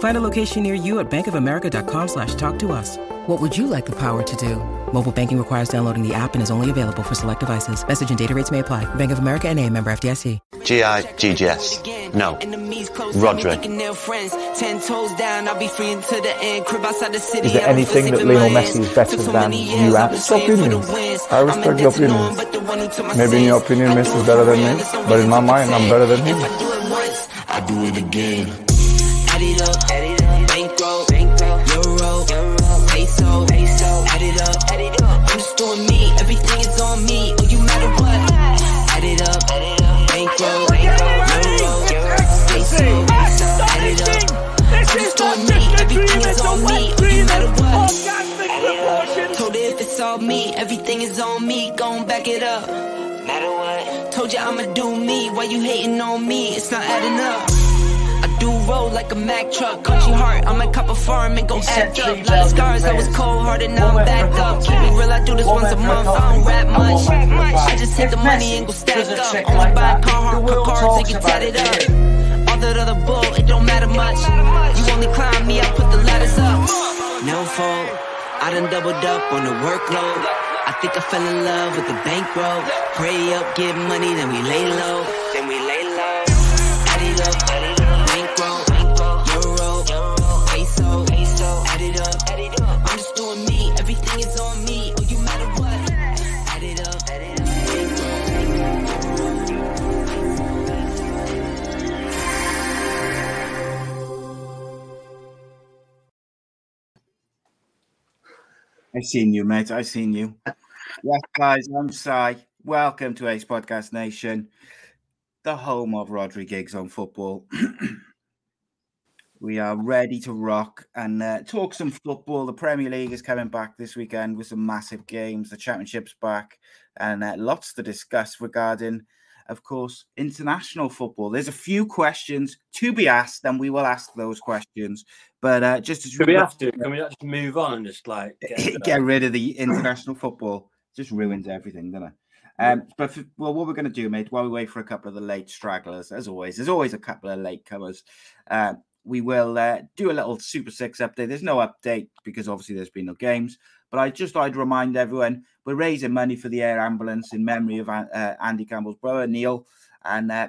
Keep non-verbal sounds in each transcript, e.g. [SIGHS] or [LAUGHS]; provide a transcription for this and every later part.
Find a location near you at bankofamerica.com slash talk to us. What would you like the power to do? Mobile banking requires downloading the app and is only available for select devices. Message and data rates may apply. Bank of America and a member FDIC. G-I-G-G-S. No. Rhodri. Is there anything that Lionel Messi is better than you at? It's opinions. I respect your opinion. Maybe in your opinion Messi is better than me, but in my mind I'm better than him. I do it again. Add it up, add it up, bankroll, bankroll, euro, euro, peso, peso, add it up, add it up. I'm just doing me, everything is on me, oh you matter what. Add it up, add it up, bankroll, bankroll, euro, euro, peso, peso, add it up. I'm just doing me, everything is on me, oh you matter what. Add. Told her if it's all me, everything is on me, gon' back it up. Matter what. Told you I'ma do me, why you hating on me? It's not adding up. I do roll like a Mack truck. Country heart, I'm a cop a farm and go act up. Lot of scars, I was cold hearted, now I'm back up. Keep it real, I do this once a month. I don't rap much. I just hit the money and go stack up. Only buy car, hard car cards and get tatted up. All that other bull, it don't matter much. You only climb me, I put the ladders up. No fault, I done doubled up on the workload. I think I fell in love with the bankroll. Pray up, get money, then we lay low. Then we I seen you, mate. I've seen you. Yes, guys, I'm Si. Welcome to Ace Podcast Nation, the home of Rhodri Giggs on football. [CLEARS THROAT] we are ready to rock and uh, talk some football. The Premier League is coming back this weekend with some massive games. The Championship's back, and uh, lots to discuss regarding, of course, international football. There's a few questions to be asked, and we will ask those questions. But uh, just as Do we have to? Can we just move on and just like [LAUGHS] get, get rid of the international football. Just ruins everything, doesn't it? Um, but for, well, what we're going to do, mate, while we wait for a couple of the late stragglers, as always, there's always a couple of late comers. Uh, we will uh, do a little Super Six update. There's no update because obviously there's been no games. But I just I'd remind everyone we're raising money for the air ambulance in memory of uh, Andy Campbell's brother Neil, and uh,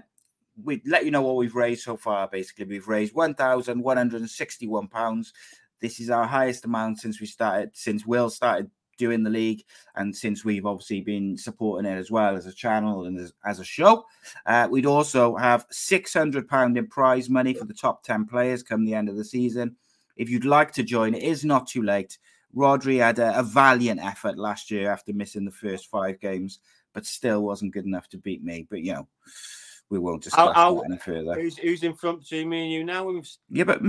we let you know what we've raised so far. Basically, we've raised one thousand one hundred and sixty-one pounds. This is our highest amount since we started, since Will started doing the league, and since we've obviously been supporting it as well as a channel and as, as a show. Uh, we'd also have six hundred pound in prize money for the top ten players come the end of the season. If you'd like to join, it is not too late. Rhodri had a, a valiant effort last year after missing the first five games, but still wasn't good enough to beat me. But you know, we won't discuss I'll- I'll- that any further. Who's, who's in front between me and you now? We've Yeah, but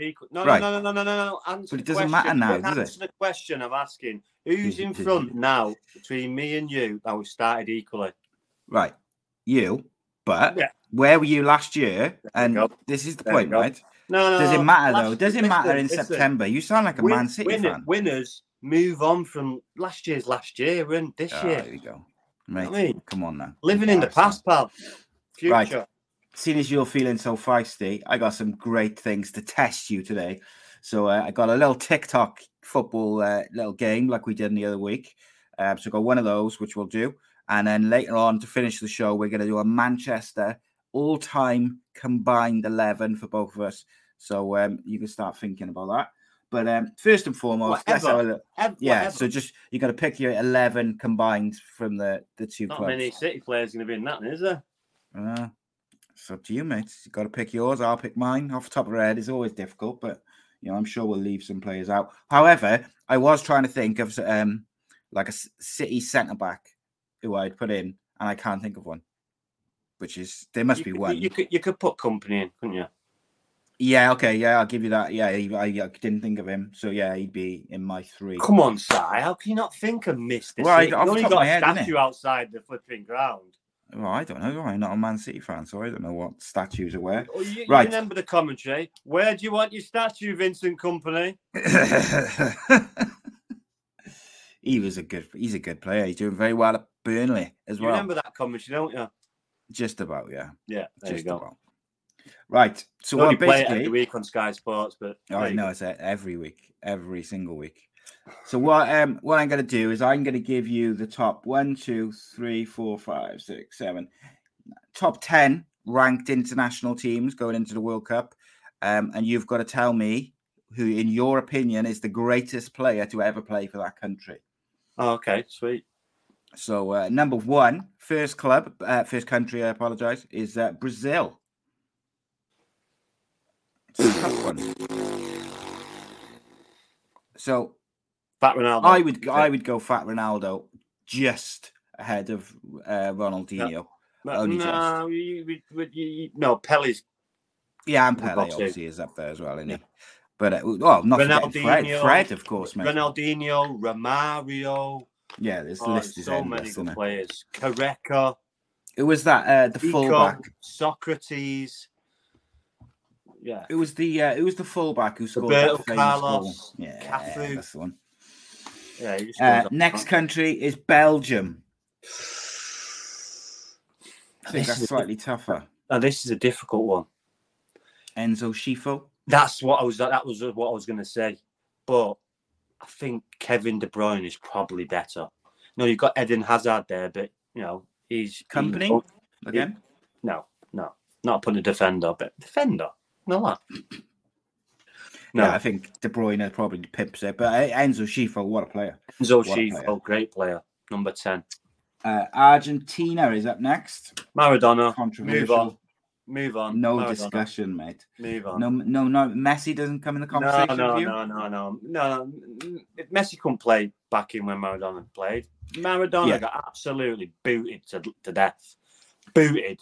equal. No, right. no, no, no, no, no, no. Answer But it doesn't matter now, does it? Answer the question I'm asking. Who's in front now between me and you that we started equally? right, you. But Yeah. where were you last year? And go. this is the There point, right? No, no. Does it matter Last- though? Does it listen, matter in listen. September? You sound like a Win- Man City win- fan. Winners move on from last year's last year and this Ah, year. there you go. Mate, I mean, come on now. Living in the past, pal. Future. Right. Seeing as you're feeling so feisty, I got some great things to test you today. So uh, I got a little TikTok football uh, little game like we did the other week. Um, so I got one of those, which we'll do. And then later on to finish the show, we're going to do a Manchester all-time combined 11 for both of us. So um, you can start thinking about that. But um, first and foremost, let's have a Whatever. Yeah, whatever. so just you got to pick your 11 combined from the, the two Not clubs. many City players going to be in that, is there? Uh, It's up to you, mate. You've got to pick yours. I'll pick mine. Off the top of the head is always difficult, but you know, I'm sure we'll leave some players out. However, I was trying to think of um like a City centre back who I'd put in, and I can't think of one. Which is there must you be could, one. You could you could put Kompany in, couldn't you? Yeah, okay, yeah, I'll give you that. Yeah, I, I didn't think of him, so yeah, he'd be in my three. Come on, Si. How can you not think of Mister? Well, I- City? off You the only of got my a head, statue outside the flipping ground. Well, I don't know. I'm not a Man City fan, so I don't know what statues are where. Oh, you, you Right. remember the commentary? Where do you want your statue, Vincent Kompany? [LAUGHS] he was a good. He's a good player. He's doing very well at Burnley as You well. remember that commentary, don't you? Just about, yeah. Yeah, there just you go. about. Right. So only what play it every basically? week on Sky Sports, but Oh, I know it's every week, every single week. So what um what I'm gonna do is I'm gonna give you the top one, two, three, four, five, six, seven, top ten ranked international teams going into the World Cup. Um, and you've got to tell me who, in your opinion, is the greatest player to ever play for that country. Oh, okay, sweet. So uh, number one, first club, uh, first country, I apologize, is uh, Brazil. It's a tough one. So Fat Ronaldo. I would I would go Fat Ronaldo just ahead of uh, Ronaldinho. But only no, you, you, you, you, no, Pele's Yeah, and Pele obviously is up there as well, isn't he? But uh, well, not forgetting Fred, Ronaldinho, Fred, of course, mate. Ronaldinho, Romario. yeah, this Oh, list is so many endless, it? players. Correca, Who was that? Uh, the Deco, fullback. Socrates. Yeah. It was the uh, it was the fullback who scored Roberto that famous goal. Yeah, Cafu. that's the one. Yeah, Uh, next country is Belgium. I think This that's is a slightly tougher. Now, this is a difficult one. Enzo Scifo. That's what I was. That was what I was going to say. But I think Kevin De Bruyne is probably better. No, you've got Eden Hazard there, but you know he's Kompany he- again. no, no, not putting a defender, but defender. No, that. No, Yeah, I think De Bruyne probably pips it, but uh, Enzo Scifo, what a player! Enzo. Scifo, great player, number ten. Uh, Argentina is up next. Maradona, move Controversial. on, move on. No Maradona, discussion, mate. Move on. No, no, no. Messi doesn't come in the no, conversation no, no, no, no, no. If Messi couldn't play back in when Maradona played. Maradona Yeah. got absolutely booted to, to death. Booted.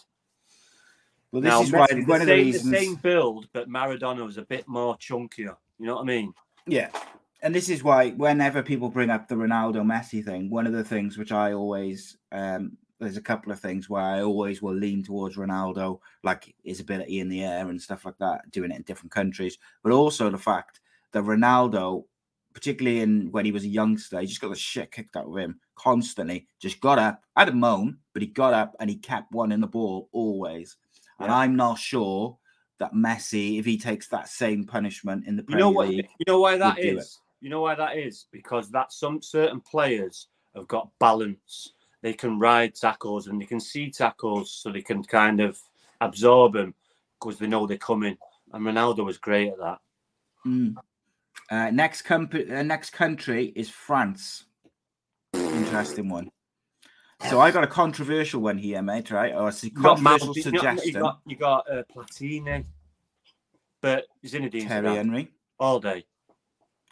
Well, this now, is why one the, of the same, reasons. the same build, but Maradona was a bit more chunkier. You know what I mean? Yeah. And this is why whenever people bring up the Ronaldo Messi thing, one of the things which I always um there's a couple of things where I always will lean towards Ronaldo, like his ability in the air and stuff like that, doing it in different countries, but also the fact that Ronaldo, particularly in when he was a youngster, he just got the shit kicked out of him constantly. Just got up, had a moan, but he got up and he kept one in the ball always. And I'm not sure that Messi, if he takes that same punishment in the You Premier know what? League, You know why that is? You know why that is? Because that some certain players have got balance. They can ride tackles and they can see tackles, so they can kind of absorb them because they know they're coming. And Ronaldo was great at that. Mm. Uh, next, comp- uh, next country is France. Interesting one. So I got a controversial one here, mate. Right? Or a controversial you got- suggestion. You got, you got uh, Platini, but Zinedine Thierry Henry. all day.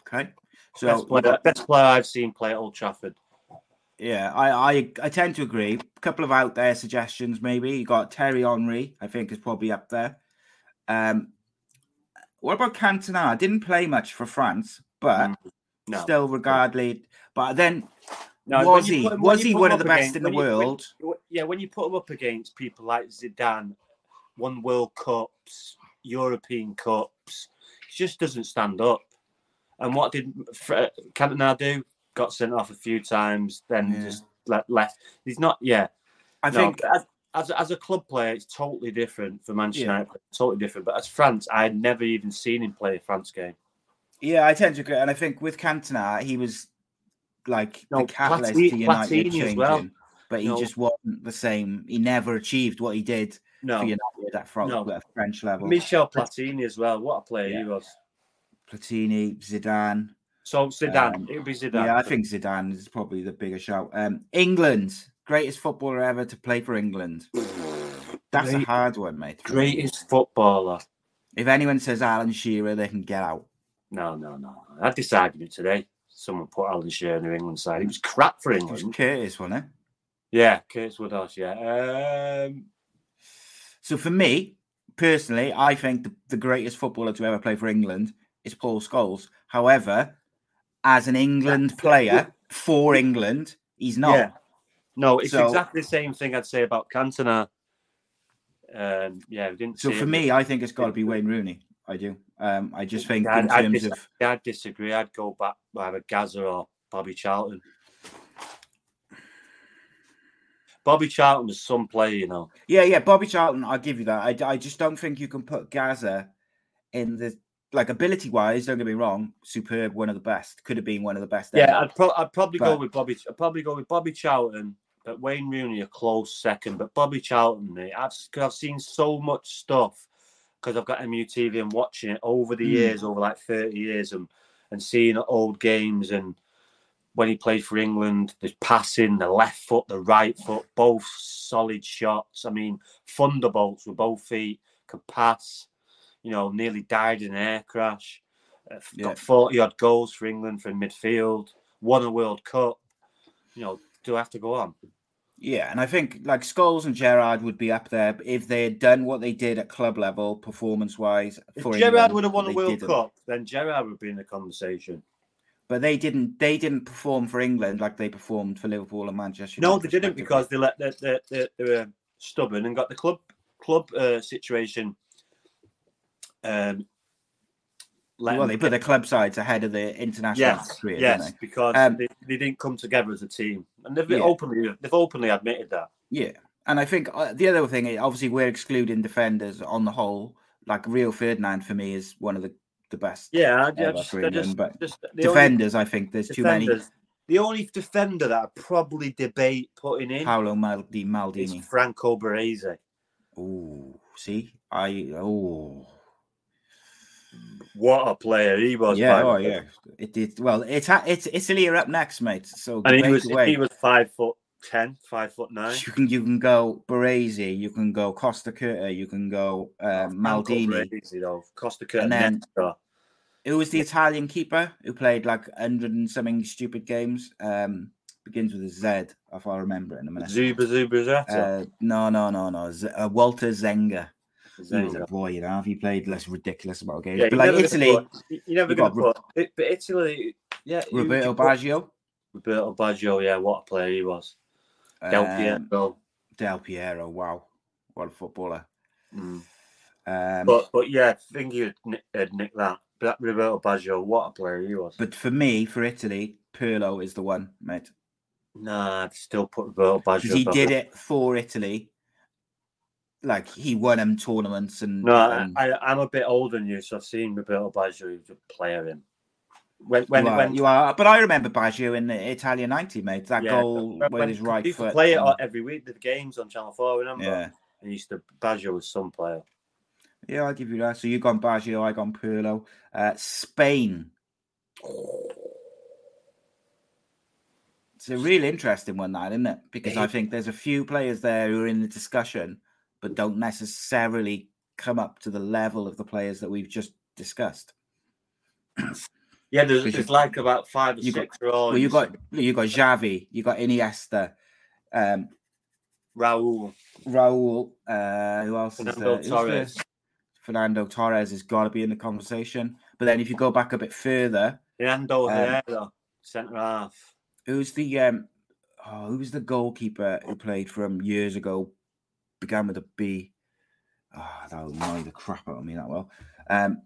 Okay. So best, player, got- best player I've seen play at Old Trafford. yeah, I, I I tend to agree. A couple of out there suggestions, maybe. You got Thierry Henry. I think is probably up there. Um, what about Cantona? I didn't play much for France, but Mm, No, still regarded. But then no. was he put was he one of the best against- in the when you- when- world? yeah, when you put him up against people like Zidane, won World Cups, European Cups, he just doesn't stand up. And what did Cantona do? Got sent off a few times, then Yeah. just let, left. He's not. Yeah, I no, think as, as as a club player, it's totally different for Manchester Yeah. United. Totally different. But as France, I had never even seen him play a France game. Yeah, I tend to agree, and I think with Cantona, he was like No, the catalyst Platini- to United Platini as changing, well. but he No. just wasn't the same. He never achieved what he did No, for United at, Fro- No. at French level. Michel Platini as well. What a player Yeah. he was. Platini, Zidane. So Zidane, Um, it would be Zidane. Yeah, I think Zidane is probably the bigger shout. Um, England, greatest footballer ever to play for England. That's Great- a hard one, mate. Greatest footballer. If anyone says Alan Shearer, they can get out. No, no, no. I had this argument today. Someone put Alan Shearer in the England side. He was crap for England. It was. Curtis, wasn't it? Yeah, Curtis Woodhouse. Yeah. Um, So for me, personally, I think the, the greatest footballer to ever play for England is Paul Scholes. However, as an England player for England, he's not. Yeah. No, it's So- exactly the same thing I'd say about Cantona. Um, yeah, we didn't. So for him. me, I think it's got to be Wayne Rooney. I do. Um, I just think Yeah, in I'd, I'd, terms dis- of yeah, I'd disagree. I'd go back with either Gaza or Bobby Charlton. Bobby Charlton was some player, you know. yeah, yeah, Bobby Charlton, I'll give you that. I, I just don't think you can put Gaza in the like ability wise. Don't get me wrong, superb, one of the best. Could have been one of the best. Yeah, ever. I'd, pro- I'd probably go with Bobby. I'd probably go with Bobby Charlton, but Wayne Rooney a close second. But Bobby Charlton, mate, I've I've seen so much stuff because I've got MUTV and watching it over the Mm. years, over like thirty years, and and seeing old games and when he played for England, the passing, the left foot, the right foot, both solid shots. I mean, thunderbolts with both feet, could pass. You know, nearly died in an air crash. Uh, Yeah. Got forty odd goals for England from midfield. Won a World Cup. You know, do I have to go on? Yeah, and I think like Scholes and Gerrard would be up there if they had done what they did at club level, performance wise. If For Gerrard England, would have won a World didn't. Cup, then Gerrard would be in the conversation. but they didn't. They didn't perform for England like they performed for Liverpool and Manchester. No, they didn't because they let they, they, they, they were stubborn and got the club club uh, situation. Um, well, they put their club sides ahead of the international yes, career, yes, didn't because Um, they, they didn't come together as a team, and they've Yeah. openly they've openly admitted that. Yeah, and I think uh, the other thing, is, obviously, we're excluding defenders on the whole. Like Rio Ferdinand for me is one of the the best. Yeah, I, I just, England, just, but just the only Defenders, I think there's too many. The only defender that I probably debate putting in Paolo Maldi, is Maldini. Franco Baresi. Oh, see, I oh. What a player he was! yeah, oh yeah. It did well. It's it's Italy are up next, mate. So And he was away. he was five foot ten, five foot nine. You can you can go Baresi, you can go Costacurta, you can go um, Franco Maldini. Baresi, though. Costacurta, And then-. Who was the Italian keeper who played like hundred and something stupid games? Um, begins with a Z, if I remember it in a minute. Zuba Zuba. Uh, no, no, no, no. Z- uh, Walter Zenga. He was a boy, you know. He played less ridiculous amount of games. Yeah, but like Italy, you're never got It, but Italy, yeah. Roberto? Baggio, Roberto Baggio, yeah, what a player he was. Del um, Piero. Del Piero. Wow, what a footballer. Mm. Um, But but yeah, I think you'd nick, nick that. But Roberto Baggio, what a player he was. but for me, for Italy, Pirlo is the one, mate. Nah, I'd still put Roberto Baggio. because he did it for Italy. Like he won them tournaments and, No, I, and I, I'm a bit older than you, so I've seen Roberto Baggio player in. When when you, are, when you are, but I remember Baggio in the Italia ninety, mate. That yeah, goal when- with his he right to foot. play it every week. The games on Channel Four, remember? yeah, And he used to Baggio was some player. yeah, I'll give you that. So you gone Baggio, I gone Pirlo. Uh, Spain. It's a real interesting one, that isn't it? Because I think there's a few players there who are in the discussion, but don't necessarily come up to the level of the players that we've just discussed. [CLEARS THROAT] Yeah, there's, there's like about five or you got- six are. Well, you got you got Xavi, you got Iniesta, um, Raul, Raul. Uh, who else is Fernando there? Who's there? Torres, Fernando Torres has got to be in the conversation. But then if you go back a bit further, Fernando Um, Herrera, centre half. who's the um, oh, who was the goalkeeper who played from years ago? Began with a B. Ah, that would annoy the crap out of me that well. Um,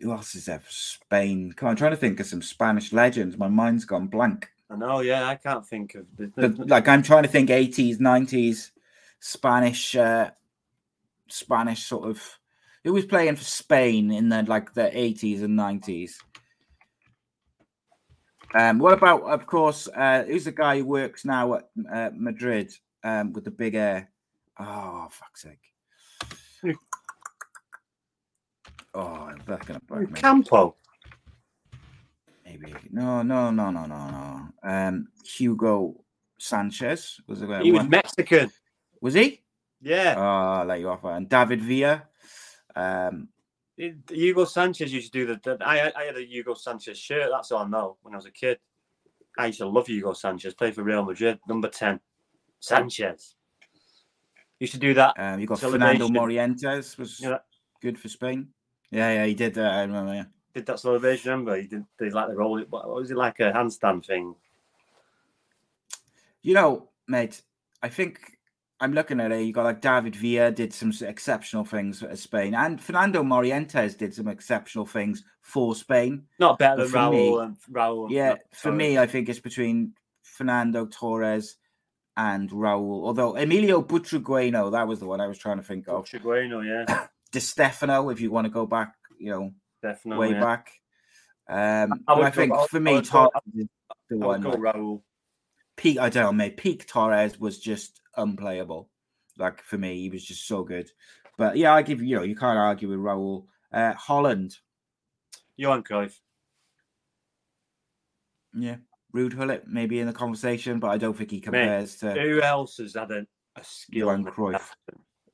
who else is there for Spain? Come on, I'm trying to think of some Spanish legends. My mind's gone blank. I know, yeah, I can't think of. But like I'm trying to think 80s, 90s Spanish, uh, Spanish sort of. Who was playing for Spain in the like the 80s and 90s? Um, what about, of course, uh, who's the guy who works now at uh, Madrid um, with the big air. Oh, fuck's sake. Oh, that's gonna bug me. Campo. Maybe no, no, no, no, no, no. Um, Hugo Sanchez was the guy. He was what- Mexican. Was he? Yeah. Oh, I'll let you off. And David Villa. Um, It- Hugo Sanchez used to do the. the I I had a Hugo Sanchez shirt. That's all I know. When I was a kid, I used to love Hugo Sanchez. Played for Real Madrid, number ten. Sanchez used to do that. um, you got Fernando Morientes was Yeah. good for Spain. Yeah, yeah, he did. Uh, I remember. Yeah. Did that celebration? Remember? He did. Did like the roll. What was it like a handstand thing? You know, mate, I think I'm looking at it. You got like David Villa did some exceptional things for Spain, and Fernando Morientes did some exceptional things for Spain. Not better But than for Raul me- and Raul. and- Yeah, for me, I think it's between Fernando Torres and Raul. Although Emilio Butragueno, that was the one I was trying to think of. Chigueno, yeah, [COUGHS] Di Stefano, if you want to go back, you know, definitely. way yeah. back. Um, I I think would- for me, go- Torres is the I one. go like, Raul. peak, I don't know, mate. Peak Torres was just unplayable. Like for me, he was just so good. But yeah, I give you, you know, you can't argue with Raul. Uh, Holland, Johan Cruyff. yeah. Ruud Gullit, maybe in the conversation, but I don't think he compares to Who else has had a, a skill? Johan Cruyff.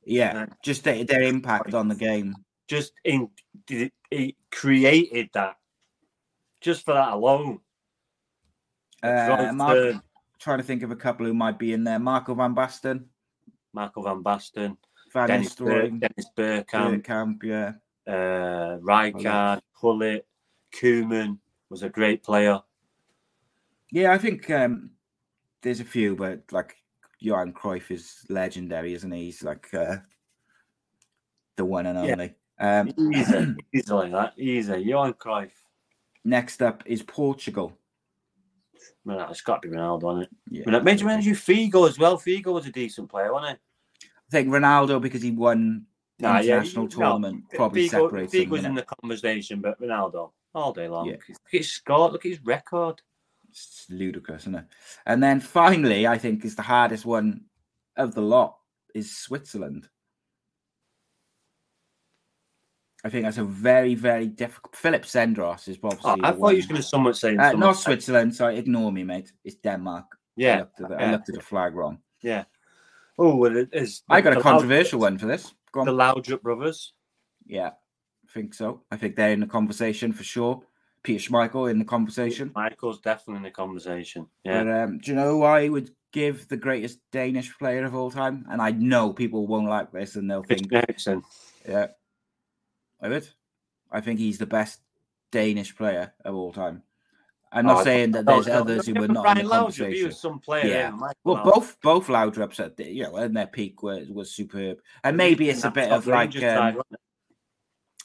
Yeah, just their, their impact on the game. Just in, it, he created that just for that alone. Uh, Mark, trying to think of a couple who might be in there. Marco van Basten, Marco van Basten, Van Dennis, Ber- Dennis Bergkamp, Camp, yeah. uh, Rijkaard, Gullit, Koeman was a great player. Yeah, I think um, there's a few, but like Johan Cruyff is legendary, isn't he? He's like uh, the one and Yeah. only. Um, Easy, [CLEARS THROAT] easily that, easy. Johan Cruyff. next up is Portugal. Man, it's got to be Ronaldo, isn't it? Yeah, Yeah. Mention mention you Figo as well. Figo was a decent player, wasn't it? I think Ronaldo because he won the Nah, yeah, international no, tournament probably Figo, separates. Figo's innit? in the conversation, but Ronaldo all day long. Yeah. Look at his score. Look at his record. It's ludicrous, isn't it? And then finally, I think is the hardest one of the lot is Switzerland. I think that's a very, very difficult. Philip Senderos is probably. Oh, I thought you was one. going to someone saying Uh, not Switzerland. Sorry, ignore me, mate. It's Denmark. I Yeah, looked at the, I yeah. looked at the flag wrong. yeah. Oh, well, it is. I got a controversial one for this. Go on. The Laudrup brothers. Yeah, I think so. I think they're in the conversation for sure. Peter Schmeichel in the conversation. Michael's definitely in the conversation. Yeah. But um, do you know who I would give the greatest Danish player of all time? And I know people won't like this and they'll think, Eriksen. yeah, I would. I think he's the best Danish player of all time. I'm not Oh, saying that there's no, others who no, were but not in Brian the Laudrup, conversation. Some player. Yeah. Well, both both Laudrups at the, you know in their peak was was superb, and maybe it's a bit of like um,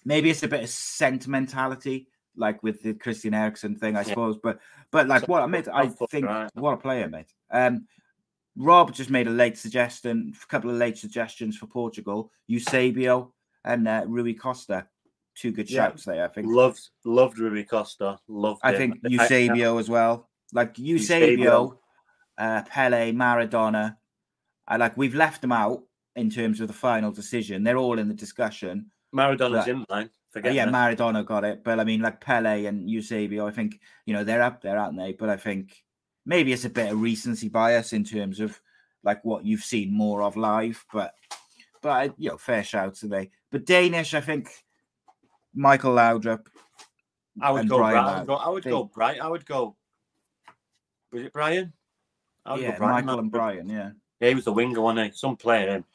maybe it's a bit of sentimentality, like with the Christian Eriksen thing, I Yeah. suppose. But but like what I mean, I think right. what a player, mate. Um, Rob just made a late suggestion, a couple of late suggestions for Portugal: Eusebio and uh, Rui Costa. Two good Yeah. shouts there, I think. Loved, loved Rui Costa. Loved. I him. think I- Eusebio as well. Like Eusebio. Eusebio, uh, Pele, Maradona. I like we've left them out in terms of the final decision. They're all in the discussion. Maradona's But- in line. Forget yeah, that. Maradona got it, but I mean, like Pele and Eusebio, I think you know they're up there, aren't they? But I think maybe it's a bit of recency bias in terms of like what you've seen more of live. But but you know, fair shouts today. But Danish, I think Michael Laudrup. I would go. Brian I would go. I would They- go. Brian. I would go. Was it Brian? I would yeah, go Brian. Michael and Brian. Yeah, Yeah, he was the winger, wasn't he? Some player. Him.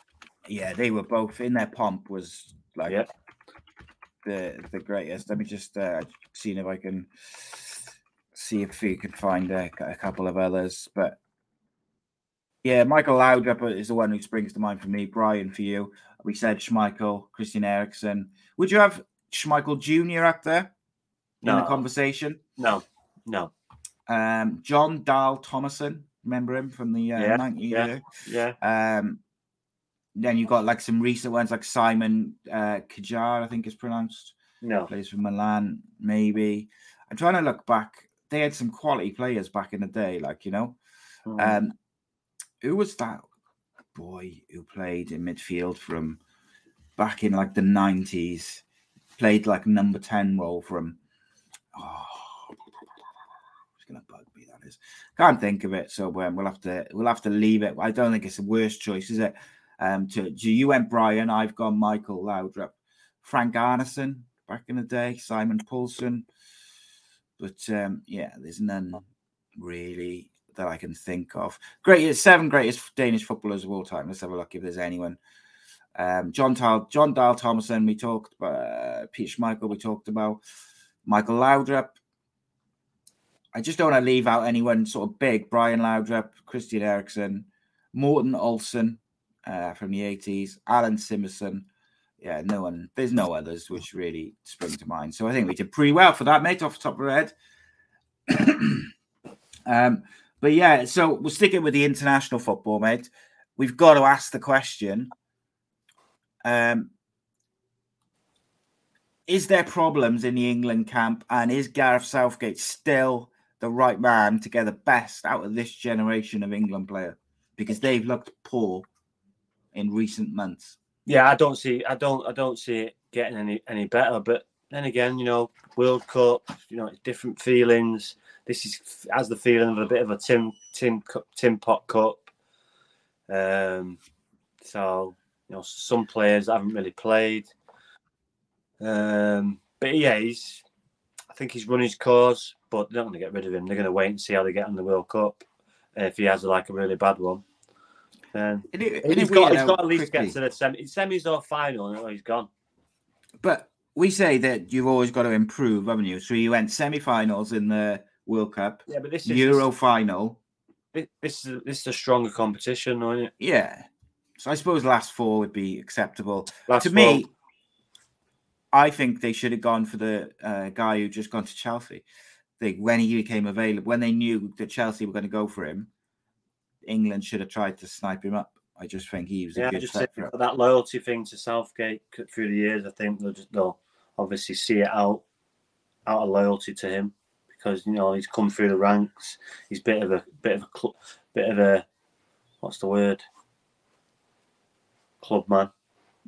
yeah, they were both in their pomp was like Yeah. The the greatest. Let me just uh, see if I can see if we can find a, a couple of others. But yeah, Michael Laudrup is the one who springs to mind for me. Brian for you. We said Schmeichel, Christian Eriksen. Would you have Schmeichel Jr. up there in the No. conversation? No, no. Um, Jon Dahl Tomasson. Remember him from the uh, Yeah, 90s? yeah. Yeah. Um, then you've got like some recent ones like Simon uh, Kajar, I think is pronounced. No. Plays for Milan, maybe. I'm trying to look back. They had some quality players back in the day, like you know. Mm. Um, who was that boy who played in midfield from back in like the 90s? Played like number 10 role from. Oh, it's gonna bug me. That is. Can't think of it. So um, we'll have to we'll have to leave it. I don't think it's the worst choice, is it? Um, to, you went Brian, I've gone Michael Laudrup, Frank Arnesen back in the day, Simon Poulsen. But um, yeah, there's none really that I can think of. Great, seven greatest Danish footballers of all time. Let's have a look if there's anyone. Um, John Tal, Jon Dahl Tomasson, we talked about. Uh, Peter Schmeichel, we talked about. Michael Laudrup. I just don't want to leave out anyone sort of big. Brian Laudrup, Christian Eriksen, Morten Olsen uh, from the 80s, Allan Simonsen. Yeah, no one, there's no others which really spring to mind. So I think we did pretty well for that, mate, off the top of our head. [CLEARS THROAT] um, but yeah, so we're sticking with the international football, mate. We've got to ask the question um, is there problems in the England camp, and is Gareth Southgate still the right man to get the best out of this generation of England player? Because they've looked poor in recent months. Yeah, I don't see, I don't, I don't see it getting any any better. But then again, you know, World Cup, you know, different feelings. This is has the feeling of a bit of a Tim Tim Tim Pot Cup. Um, so you know, some players haven't really played. Um, but yeah, he's. I think he's run his course, but they're not going to get rid of him. They're going to wait and see how they get on the World Cup. If he has like a really bad one, then it, he's, got, he's got at least quickly. get to the semi, semis or final, and he's gone. But we say that you've always got to improve, haven't you? So you went semi-finals in the World Cup, yeah, but this is Euro this, final. This is this is a stronger competition, isn't it? Yeah, so I suppose last four would be acceptable. Last to four. me, I think they should have gone for the uh, guy who just gone to Chelsea. They, when he became available, when they knew that Chelsea were going to go for him, England should have tried to snipe him up. I just think he was yeah, a good just for that loyalty thing to Southgate through the years. I think they'll, just, they'll obviously see it out out of loyalty to him because you know he's come through the ranks. He's bit of a bit of a bit of a what's the word? club man.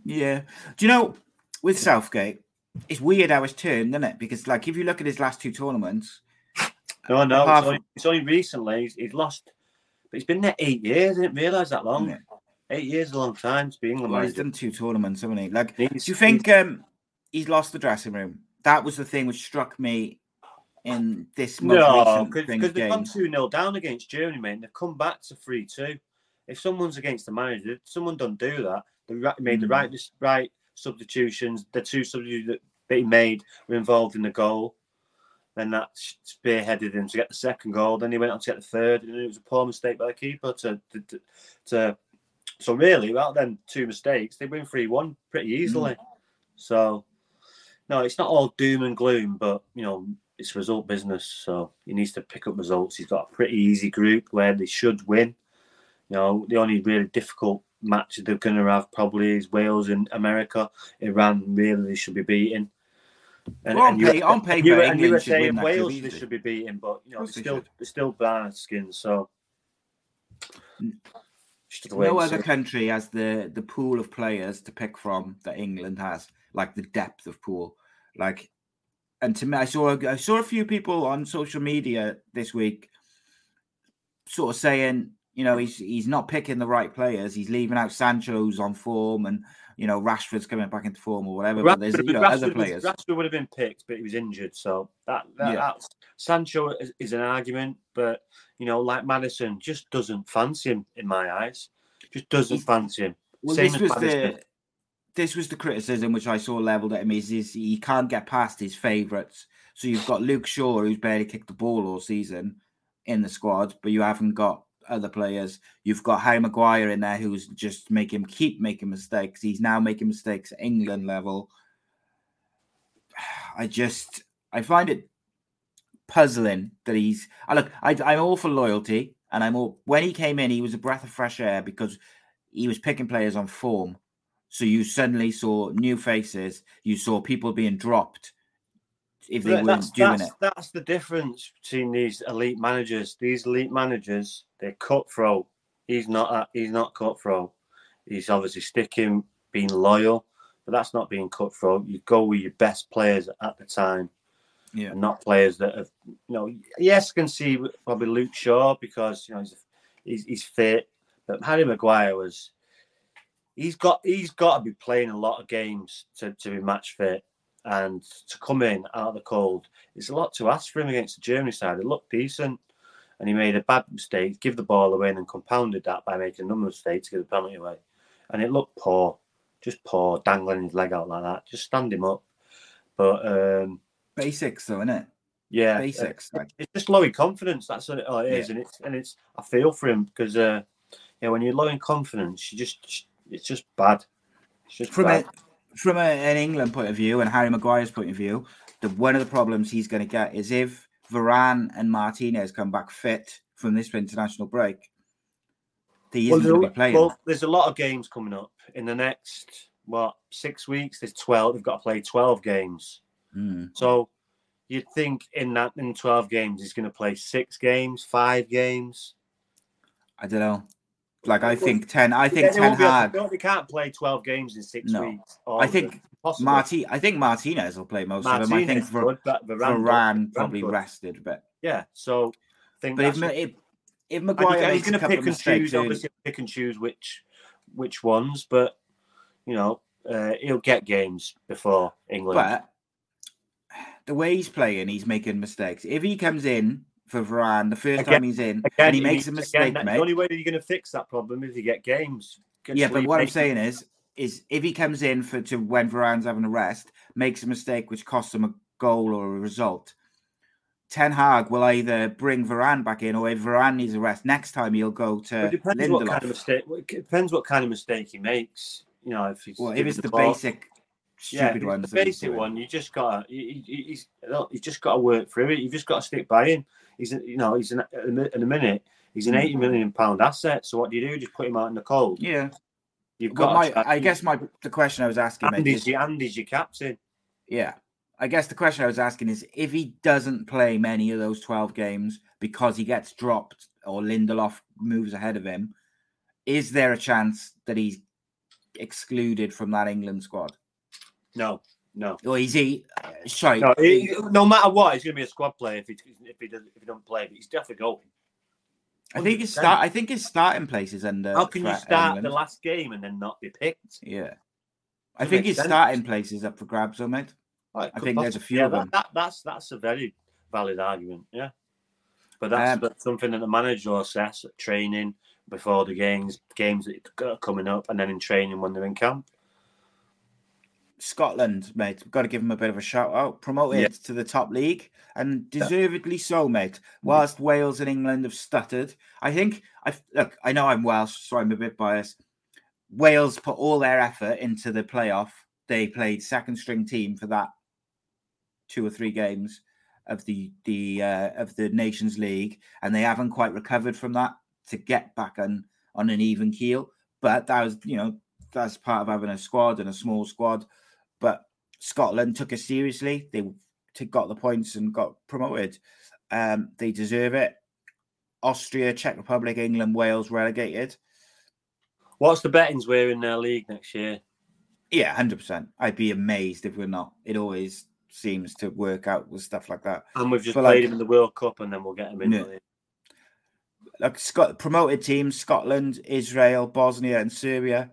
Yeah. Do you know with Southgate, it's weird how it's turned, isn't it? Because like if you look at his last two tournaments. No, no, it's only, it's only, recently he's, he's, lost, but he's been there eight years. I didn't realise that long. Yeah. Eight years is a long time to be England. Well, he's done two tournaments, haven't he? Like, he's, do you think um, he's lost the dressing room? That was the thing which struck me in this no, because they've gone 2 0 down against Germany, mate, and they've come back to 3 2 if someone's against the manager, someone don't do that. They made the right mm. right substitutions. The two substitutions that he made were involved in the goal. Then that spearheaded him to get the second goal. Then he went on to get the third, and it was a poor mistake by the keeper to to, to so really, without them two mistakes, they win three one pretty easily. Mm. So no, it's not all doom and gloom, but you know it's result business. So he needs to pick up results. He's got a pretty easy group where they should win. You know, the only really difficult match they're going to have probably is Wales and America. Iran really should be beating. And, well, on, and pay, on paper, you, USA and Wales they should be beating, but you know they're still they're still. So no other country has the the pool of players to pick from that England has, like the depth of pool. Like, and to me, I saw I saw a few people on social media this week, sort of saying you know, he's he's not picking the right players. He's leaving out Sancho's on form, and you know, Rashford's coming back into form or whatever. Rashford, but there's you know, Rashford, other players. Rashford would have been picked, but he was injured, so that, that yeah. that's Sancho is, is, an argument. But you know, like Maddison, just doesn't fancy him in my eyes. Just doesn't fancy him. Well, Same this was the this was the criticism which I saw leveled at him is, is he can't get past his favourites. So you've got Luke Shaw, who's barely kicked the ball all season in the squad, but you haven't got other players. You've got Harry Maguire in there who's just making keep making mistakes. He's now making mistakes at England level. [SIGHS] I just I find it puzzling that he's I look I, I'm all for loyalty and I'm all when he came in he was a breath of fresh air because he was picking players on form. So you suddenly saw new faces, you saw people being dropped if they weren't that's, doing that's, it. That's the difference between these elite managers. These elite managers, they're cutthroat. He's not. He's not cutthroat. He's obviously sticking, being loyal, but that's not being cutthroat. You go with your best players at the time, yeah, not players that have. You know, yes, can see probably Luke Shaw because you know he's he's, he's fit, but Harry Maguire was he's got he's got to be playing a lot of games to, to be match fit and to come in out of the cold. It's a lot to ask for him against the Germany side. It looked decent, and he made a bad mistake, give the ball away, and then compounded that by making another mistake of to get the penalty away. And it looked poor, just poor, dangling his leg out like that. Just stand him up. But um, basics, though, isn't it? Yeah, basics. Uh, it's just low in confidence. That's what it, oh, it is, yeah. and it's and it's. I feel for him because uh, yeah, when you're low in confidence, you just it's just bad. It's just from bad. a from a, an England point of view and Harry Maguire's point of view, the one of the problems he's going to get is if Varane and Martinez come back fit from this international break, he isn't well, going to be playing. Well, there's a lot of games coming up in the next what six weeks. There's twelve. They've got to play twelve games. Mm. So you'd think in that in twelve games he's going to play six games, five games. I don't know. Like I think ten. I think yeah, Ten Hag. They can't play twelve games in six no. weeks. I think Marti. I think Martinez will play most Martinez of them. I think Var- good, Varane, Varane probably good. rested, but yeah. So I think. But if, if if Maguire he's going to pick and choose, obviously pick and choose which which ones, but you know uh, he'll get games before England. But the way he's playing, he's making mistakes. If he comes in for Varane the first again, time he's in again, and he makes a mistake, again, mate, the only way that you're going to fix that problem is you get games. Yeah, but what I'm saying is, is if he comes in for to when Varane's having a rest, makes a mistake which costs him a goal or a result, Ten Hag will either bring Varane back in, or if Varane needs a rest next time, he'll go to. It depends Lindelof. what kind of mistake. It depends what kind of mistake he makes. You know, if he's well, if it's the, the basic stupid yeah, The basic one, you just got he, he's he's just got to work through it. You've just got to stick by him. He's you know he's an, in a minute he's an mm. eighty million pound asset. So what do you do? Just put him out in the cold. Yeah, you've got. My, I guess my the question I was asking. Andy's, mate, Andy's your captain. Yeah, I guess the question I was asking is if he doesn't play many of those twelve games because he gets dropped or Lindelof moves ahead of him, is there a chance that he's excluded from that England squad? No, no. Or is he? sorry. No, he, no, matter what, he's going to be a squad player if he if he doesn't if he don't play. But he's definitely going. 100%. I think his start. I think his starting place is under. How can you start England. the last game and then not be picked? Yeah, I think his sense. starting place is up for grabs, though, mate. I think there's a few yeah, of them. That, that, that's that's a very valid argument. Yeah, but that's, um, that's something that the manager assess at training before the games, games that are coming up, and then in training when they're in camp. Scotland, mate. We've got to give them a bit of a shout out. Promoted yeah. to the top league, and deservedly so, mate. Whilst Wales and England have stuttered, I think I look. I know I'm Welsh, so I'm a bit biased. Wales put all their effort into the playoff. They played second string team for that two or three games of the the uh, of the Nations League, and they haven't quite recovered from that to get back on on an even keel. But that was, you know, that's part of having a squad and a small squad but Scotland took it seriously. They got the points and got promoted. Um, they deserve it. Austria, Czech Republic, England, Wales relegated. What's the bettings we're in their league next year? Yeah, hundred percent. I'd be amazed if we're not. It always seems to work out with stuff like that. And we've just but played like, him in the World Cup, and then we'll get him in. Yeah. Like Scott, promoted teams: Scotland, Israel, Bosnia, and Serbia.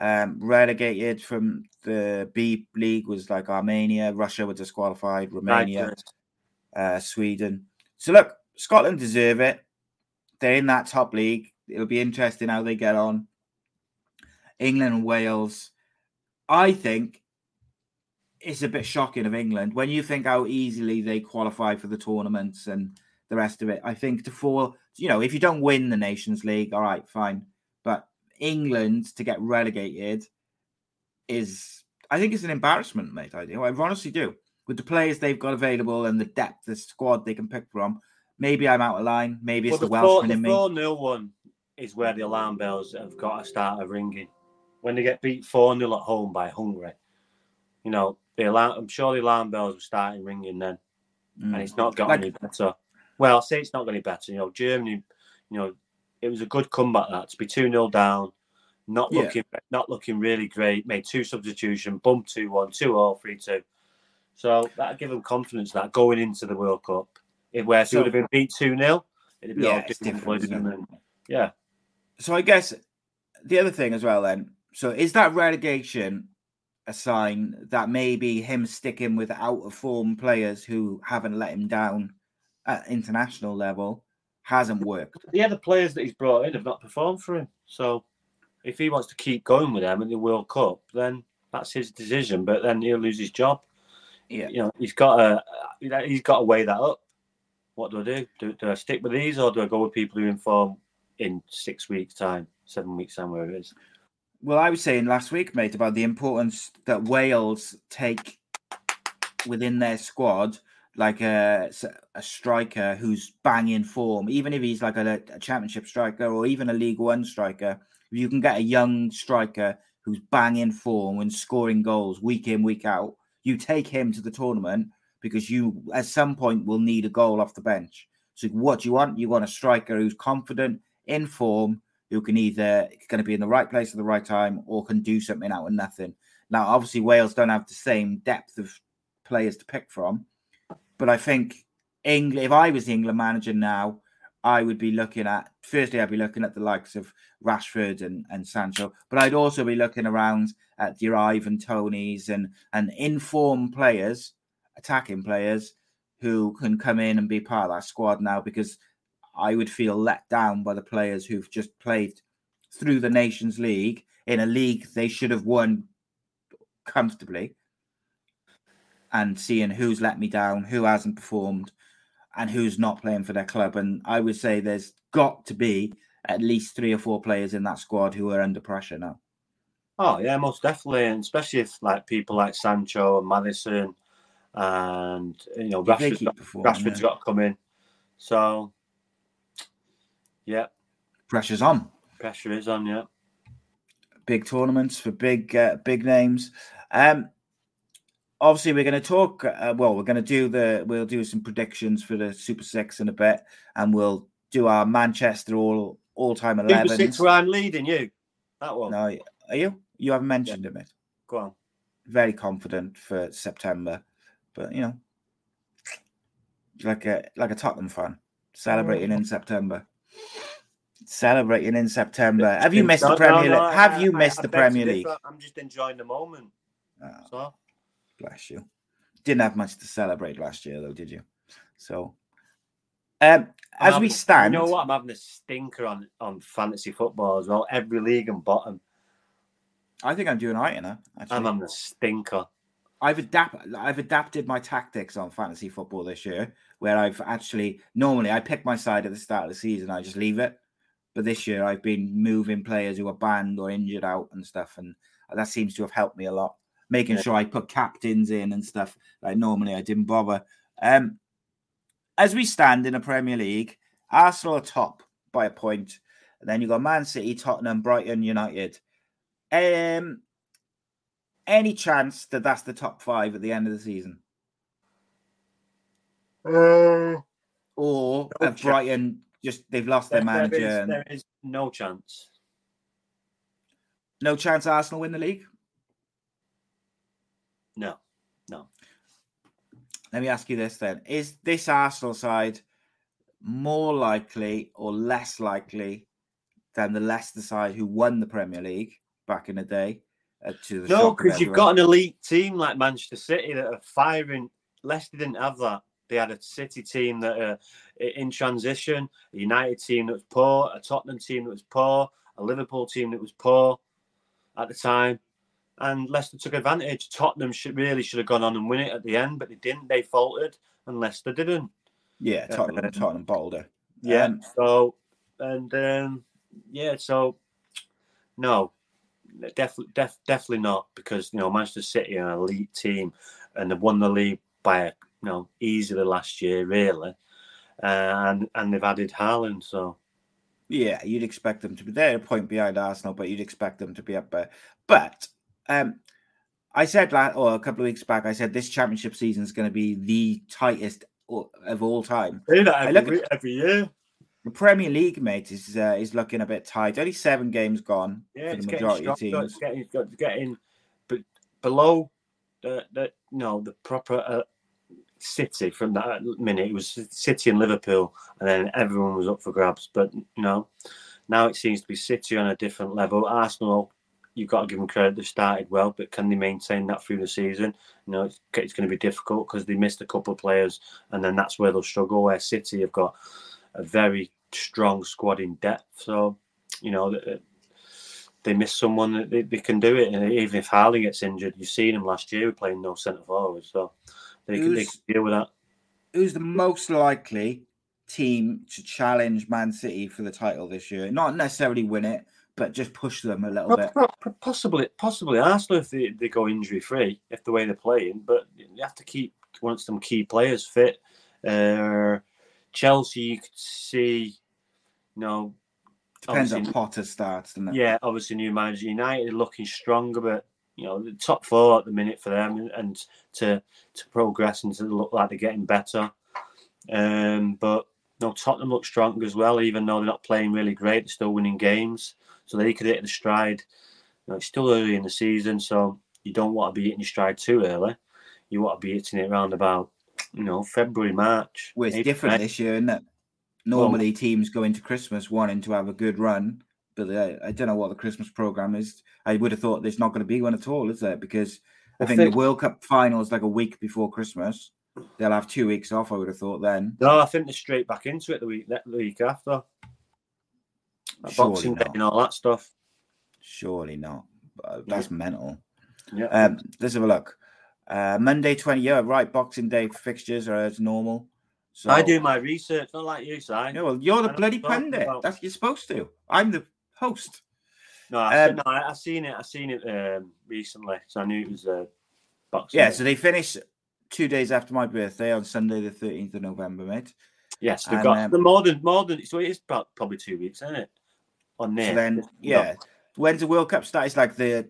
Um, relegated from the B League was like Armenia, Russia were disqualified, Romania, uh, Sweden. So look, Scotland deserve it. They're in that top league. It'll be interesting how they get on. England and Wales. I think it's a bit shocking of England when you think how easily they qualify for the tournaments and the rest of it. I think to fall, you know, if you don't win the Nations League, all right, fine. But England to get relegated is, I think, it's an embarrassment, mate. I do. I honestly do. With the players they've got available and the depth, the squad they can pick from, maybe I'm out of line. Maybe it's well, the, the Welshman in me. The 4 0 one is where the alarm bells have got to start ringing. When they get beat 4 0 at home by Hungary, you know, the alarm, I'm sure the alarm bells were starting ringing then. Mm. And it's not got like, any better. Well, I'll say it's not got any better. You know, Germany, you know, it was a good comeback that to be 2 0 down, not yeah. looking not looking really great, made two substitution, bumped 2 1, 2 all 3 2. So that give them confidence that going into the World Cup, if where so, would have been beat 2 0, it'd be yeah, all different. different yeah. So I guess the other thing as well, then, So is that relegation a sign that maybe him sticking with out of form players who haven't let him down at international level hasn't worked? The other players that he's brought in have not performed for him. So if he wants to keep going with them in the World Cup, then that's his decision. But then he'll lose his job. Yeah, you know, he's got to he's got to weigh that up. What do I do? do? Do I stick with these, or do I go with people who inform in six weeks' time, seven weeks' time, where it is? Well, I was saying last week, mate, about the importance that Wales take within their squad, like a, a striker who's banging form, even if he's like a, a championship striker or even a League One striker. If you can get a young striker who's banging form and scoring goals week in, week out, you take him to the tournament because you, at some point, will need a goal off the bench. So, what do you want? You want a striker who's confident, in form, who can either going to be in the right place at the right time or can do something out of nothing. Now, obviously, Wales don't have the same depth of players to pick from, but I think England. If I was the England manager now, I would be looking at firstly, I'd be looking at the likes of Rashford and, and Sancho, but I'd also be looking around at your Ivan Toneys and and informed players, attacking players who can come in and be part of that squad now because I would feel let down by the players who've just played through the Nations League in a league they should have won comfortably. And seeing who's let me down, who hasn't performed, and who's not playing for their club. And I would say there's got to be at least three or four players in that squad who are under pressure now. Oh yeah, most definitely, and especially if like people like Sancho and Maddison, and you know Rashford's, got, Rashford's yeah. got to come in. So yeah. Pressure's on. Pressure is on, yeah. Big tournaments for big uh, big names. Um, obviously, we're going to talk. Uh, well, we're going to do the. We'll do some predictions for the Super Six in a bit, and we'll do our Manchester all all time eleven. Super Six, where I'm leading you. That one. No, are you? You haven't mentioned yeah. it. Go on. Very confident for September, but you know, like a like a Tottenham fan celebrating oh. in September. Celebrating in September. Have you missed no, the Premier no, no, League? Have I, you missed I, I the Premier League? I'm just enjoying the moment. Oh, so. Bless you. Didn't have much to celebrate last year, though, did you? So, um, as we stand, you know what? I'm having a stinker on on fantasy football as well. Every league and bottom. I think I'm doing all right, you know. Actually. I'm having a stinker. I've adapted. I've adapted my tactics on fantasy football this year, where I've actually normally I pick my side at the start of the season, I just leave it. But this year I've been moving players who are banned or injured out and stuff, and that seems to have helped me a lot. Making yeah. sure I put captains in and stuff like normally I didn't bother. Um, as we stand in the Premier League, Arsenal are top by a point. And then you've got Man City, Tottenham, Brighton, United. Um, any chance that that's the top five at the end of the season? Uh, or no Brighton just they've lost there, their manager? There is, there is no chance. No chance Arsenal win the league? No, no. Let me ask you this then. Is this Arsenal side more likely or less likely than the Leicester side who won the Premier League back in the day? Uh, no, because you've got an elite team like Manchester City that are firing. Leicester didn't have that. They had a City team that are in transition, a United team that was poor, a Tottenham team that was poor, a Liverpool team that was poor at the time, and Leicester took advantage. Tottenham should really should have gone on and win it at the end, but they didn't. They faltered, and Leicester didn't. Yeah, Tottenham, uh, Tottenham bottled Yeah. Um, so and um, yeah, so no, definitely, def, definitely not because you know Manchester City are an elite team, and they've won the league by you know easily last year, really, uh, and and they've added Haaland, so. Yeah, you'd expect them to be there, a point behind Arsenal, but you'd expect them to be up there. But um, I said last, or a couple of weeks back, I said this championship season is going to be the tightest of all time. I that every, I look at, every year. The Premier League, mate, is uh, is looking a bit tight. Only seven games gone yeah, for the majority of teams. It's getting, it's getting but below the, the no the proper uh, City from that minute. It was City and Liverpool, and then everyone was up for grabs. But you know, now it seems to be City on a different level. Arsenal you've got to give them credit. They've started well, but can they maintain that through the season? You know, it's, it's going to be difficult because they missed a couple of players, and then that's where they'll struggle. Where City have got a very strong squad in depth, so you know they miss someone they, they can do it. And even if Haaland gets injured, you've seen him last year playing no centre forward, so they can, they can deal with that. Who's the most likely team to challenge Man City for the title this year? Not necessarily win it, but just push them a little well, bit. Possibly, possibly Arsenal if they, they go injury free, if the way they're playing. But you have to keep once some key players fit. Uh, Chelsea, you could see, you know, depends on Potter starts, doesn't it? Yeah, obviously new manager United looking stronger, but you know the top four at the minute for them, and to to progress and to look like they're getting better. Um, but no, Tottenham look stronger as well, even though they're not playing really great. They're still winning games, so they could hit the stride. You know, it's still early in the season, so you don't want to be hitting your stride too early. You want to be hitting it around about, you know, February, March. Well, it's different May. this year, isn't it? Normally, well, teams go into Christmas wanting to have a good run, but uh, I don't know what the Christmas program is. I would have thought there's not going to be one at all, is there? Because I, I think, think the World Cup final is like a week before Christmas. They'll have two weeks off. I would have thought then. No, I think they're straight back into it the week the week after. Boxing Day and all that stuff. Surely not. That's yeah. mental. Yeah. Um, let's have a look. Uh, Monday, 20. Yeah, right. Boxing Day fixtures are as normal. So I do my research, not like you, Si. Yeah, well, you're the bloody pundit. About... That's what you're supposed to. I'm the host. No, I, um, no, I, I seen it. I seen it um, recently, so I knew it was a uh, boxing. Yeah, day. so they finish two days after my birthday on Sunday, the 13th of November, mate. Yes, they've and, got um, the more than more than so it is probably two weeks, isn't it? On there. So then, yeah. When's the World Cup start? It's like the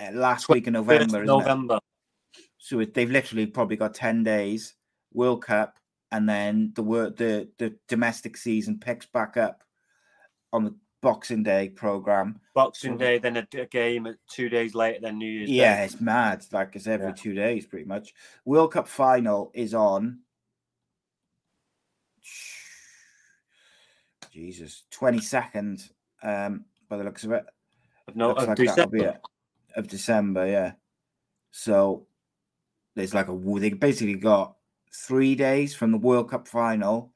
uh, last week of November. November. It? So they've literally probably got ten days World Cup, and then the work the the domestic season picks back up on the Boxing Day program. Boxing so, Day, then a, a, game two days later, then New Year's. Yeah, Day. it's mad. Like it's every yeah. two days, pretty much. World Cup final is on. Jesus, twenty second. Um, by the looks of it, no, of like December. of December, yeah. So there's like a they basically got three days from the World Cup final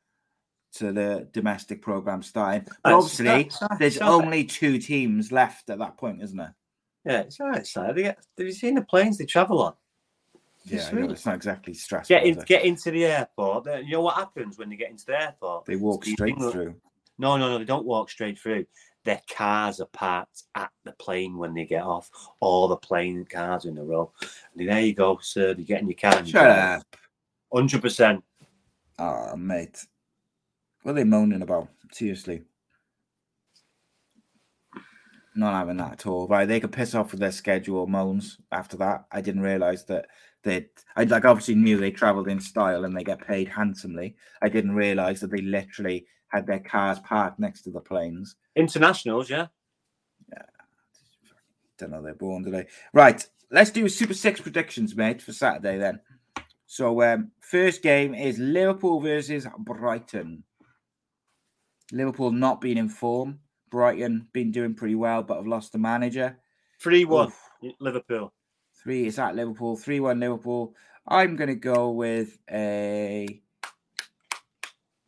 to the domestic program starting. But obviously, that's, that's, there's that's only two teams left at that point, isn't there? Yeah, it's all right. They get, have you seen the planes they travel on? Yeah, it's, really... it's not exactly stressful. Get, in, get into the airport. You know what happens when they get into the airport? They walk straight through. No, no, no, they don't walk straight through. Their cars are parked at the plane when they get off. All the plane cars in a row. And there you go, sir. You're getting your car. Shut up. Hundred percent. Oh, mate. What are they moaning about? Seriously. Not having that at all. Right, they could piss off with their schedule moans after that. I didn't realise that they I like obviously knew they travelled in style and they get paid handsomely. I didn't realise that they literally had their cars parked next to the planes. Internationals, yeah. Yeah. Don't know they're born today. Right, let's do Super Six predictions, mate, for Saturday then. So um first game is Liverpool versus Brighton. Liverpool not being in form. Brighton been doing pretty well, but have lost the manager. 3 1 Liverpool. Three is at Liverpool. 3 1 Liverpool. I'm going to go with a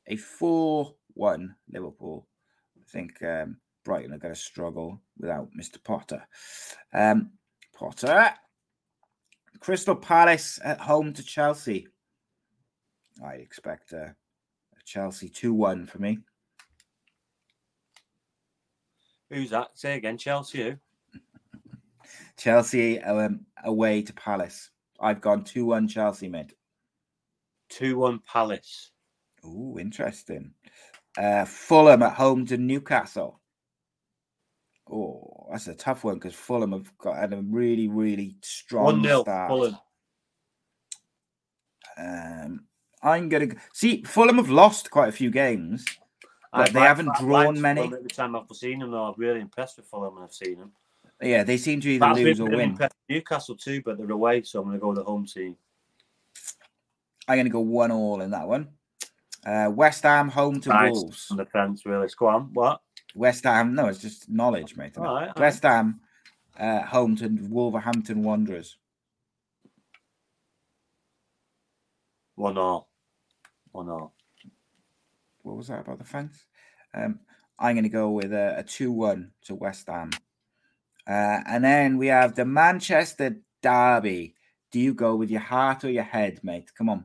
a 4 1 Liverpool. I think um, Brighton are going to struggle without Mr. Potter. Um, Potter. Crystal Palace at home to Chelsea. I expect a, a Chelsea 2 1 for me. Who's that? Say again, Chelsea. Who? [LAUGHS] Chelsea um, away to Palace. I've gone two one Chelsea, mate. Two one Palace. Ooh, interesting. Uh, Fulham at home to Newcastle. Oh, that's a tough one because Fulham have got had a really, really strong one nil. Fulham. Um, I'm gonna see Fulham have lost quite a few games. But they haven't I, drawn many. Every time I've seen them, though, I'm really impressed with Fulham when I've seen them. Yeah, they seem to either That's lose or win. Newcastle too, but they're away, so I'm going to go with the home team. I'm going to go one all in that one. Uh, West Ham home to nice. Wolves. On the fence, really. Go on. What? West Ham. No, it's just knowledge, mate. Right, West right. Ham uh, home to Wolverhampton Wanderers. One all. One all. What was that about the fence? Um, I'm going to go with a, a 2 1 to West Ham. Uh, and then we have the Manchester Derby. Do you go with your heart or your head, mate? Come on.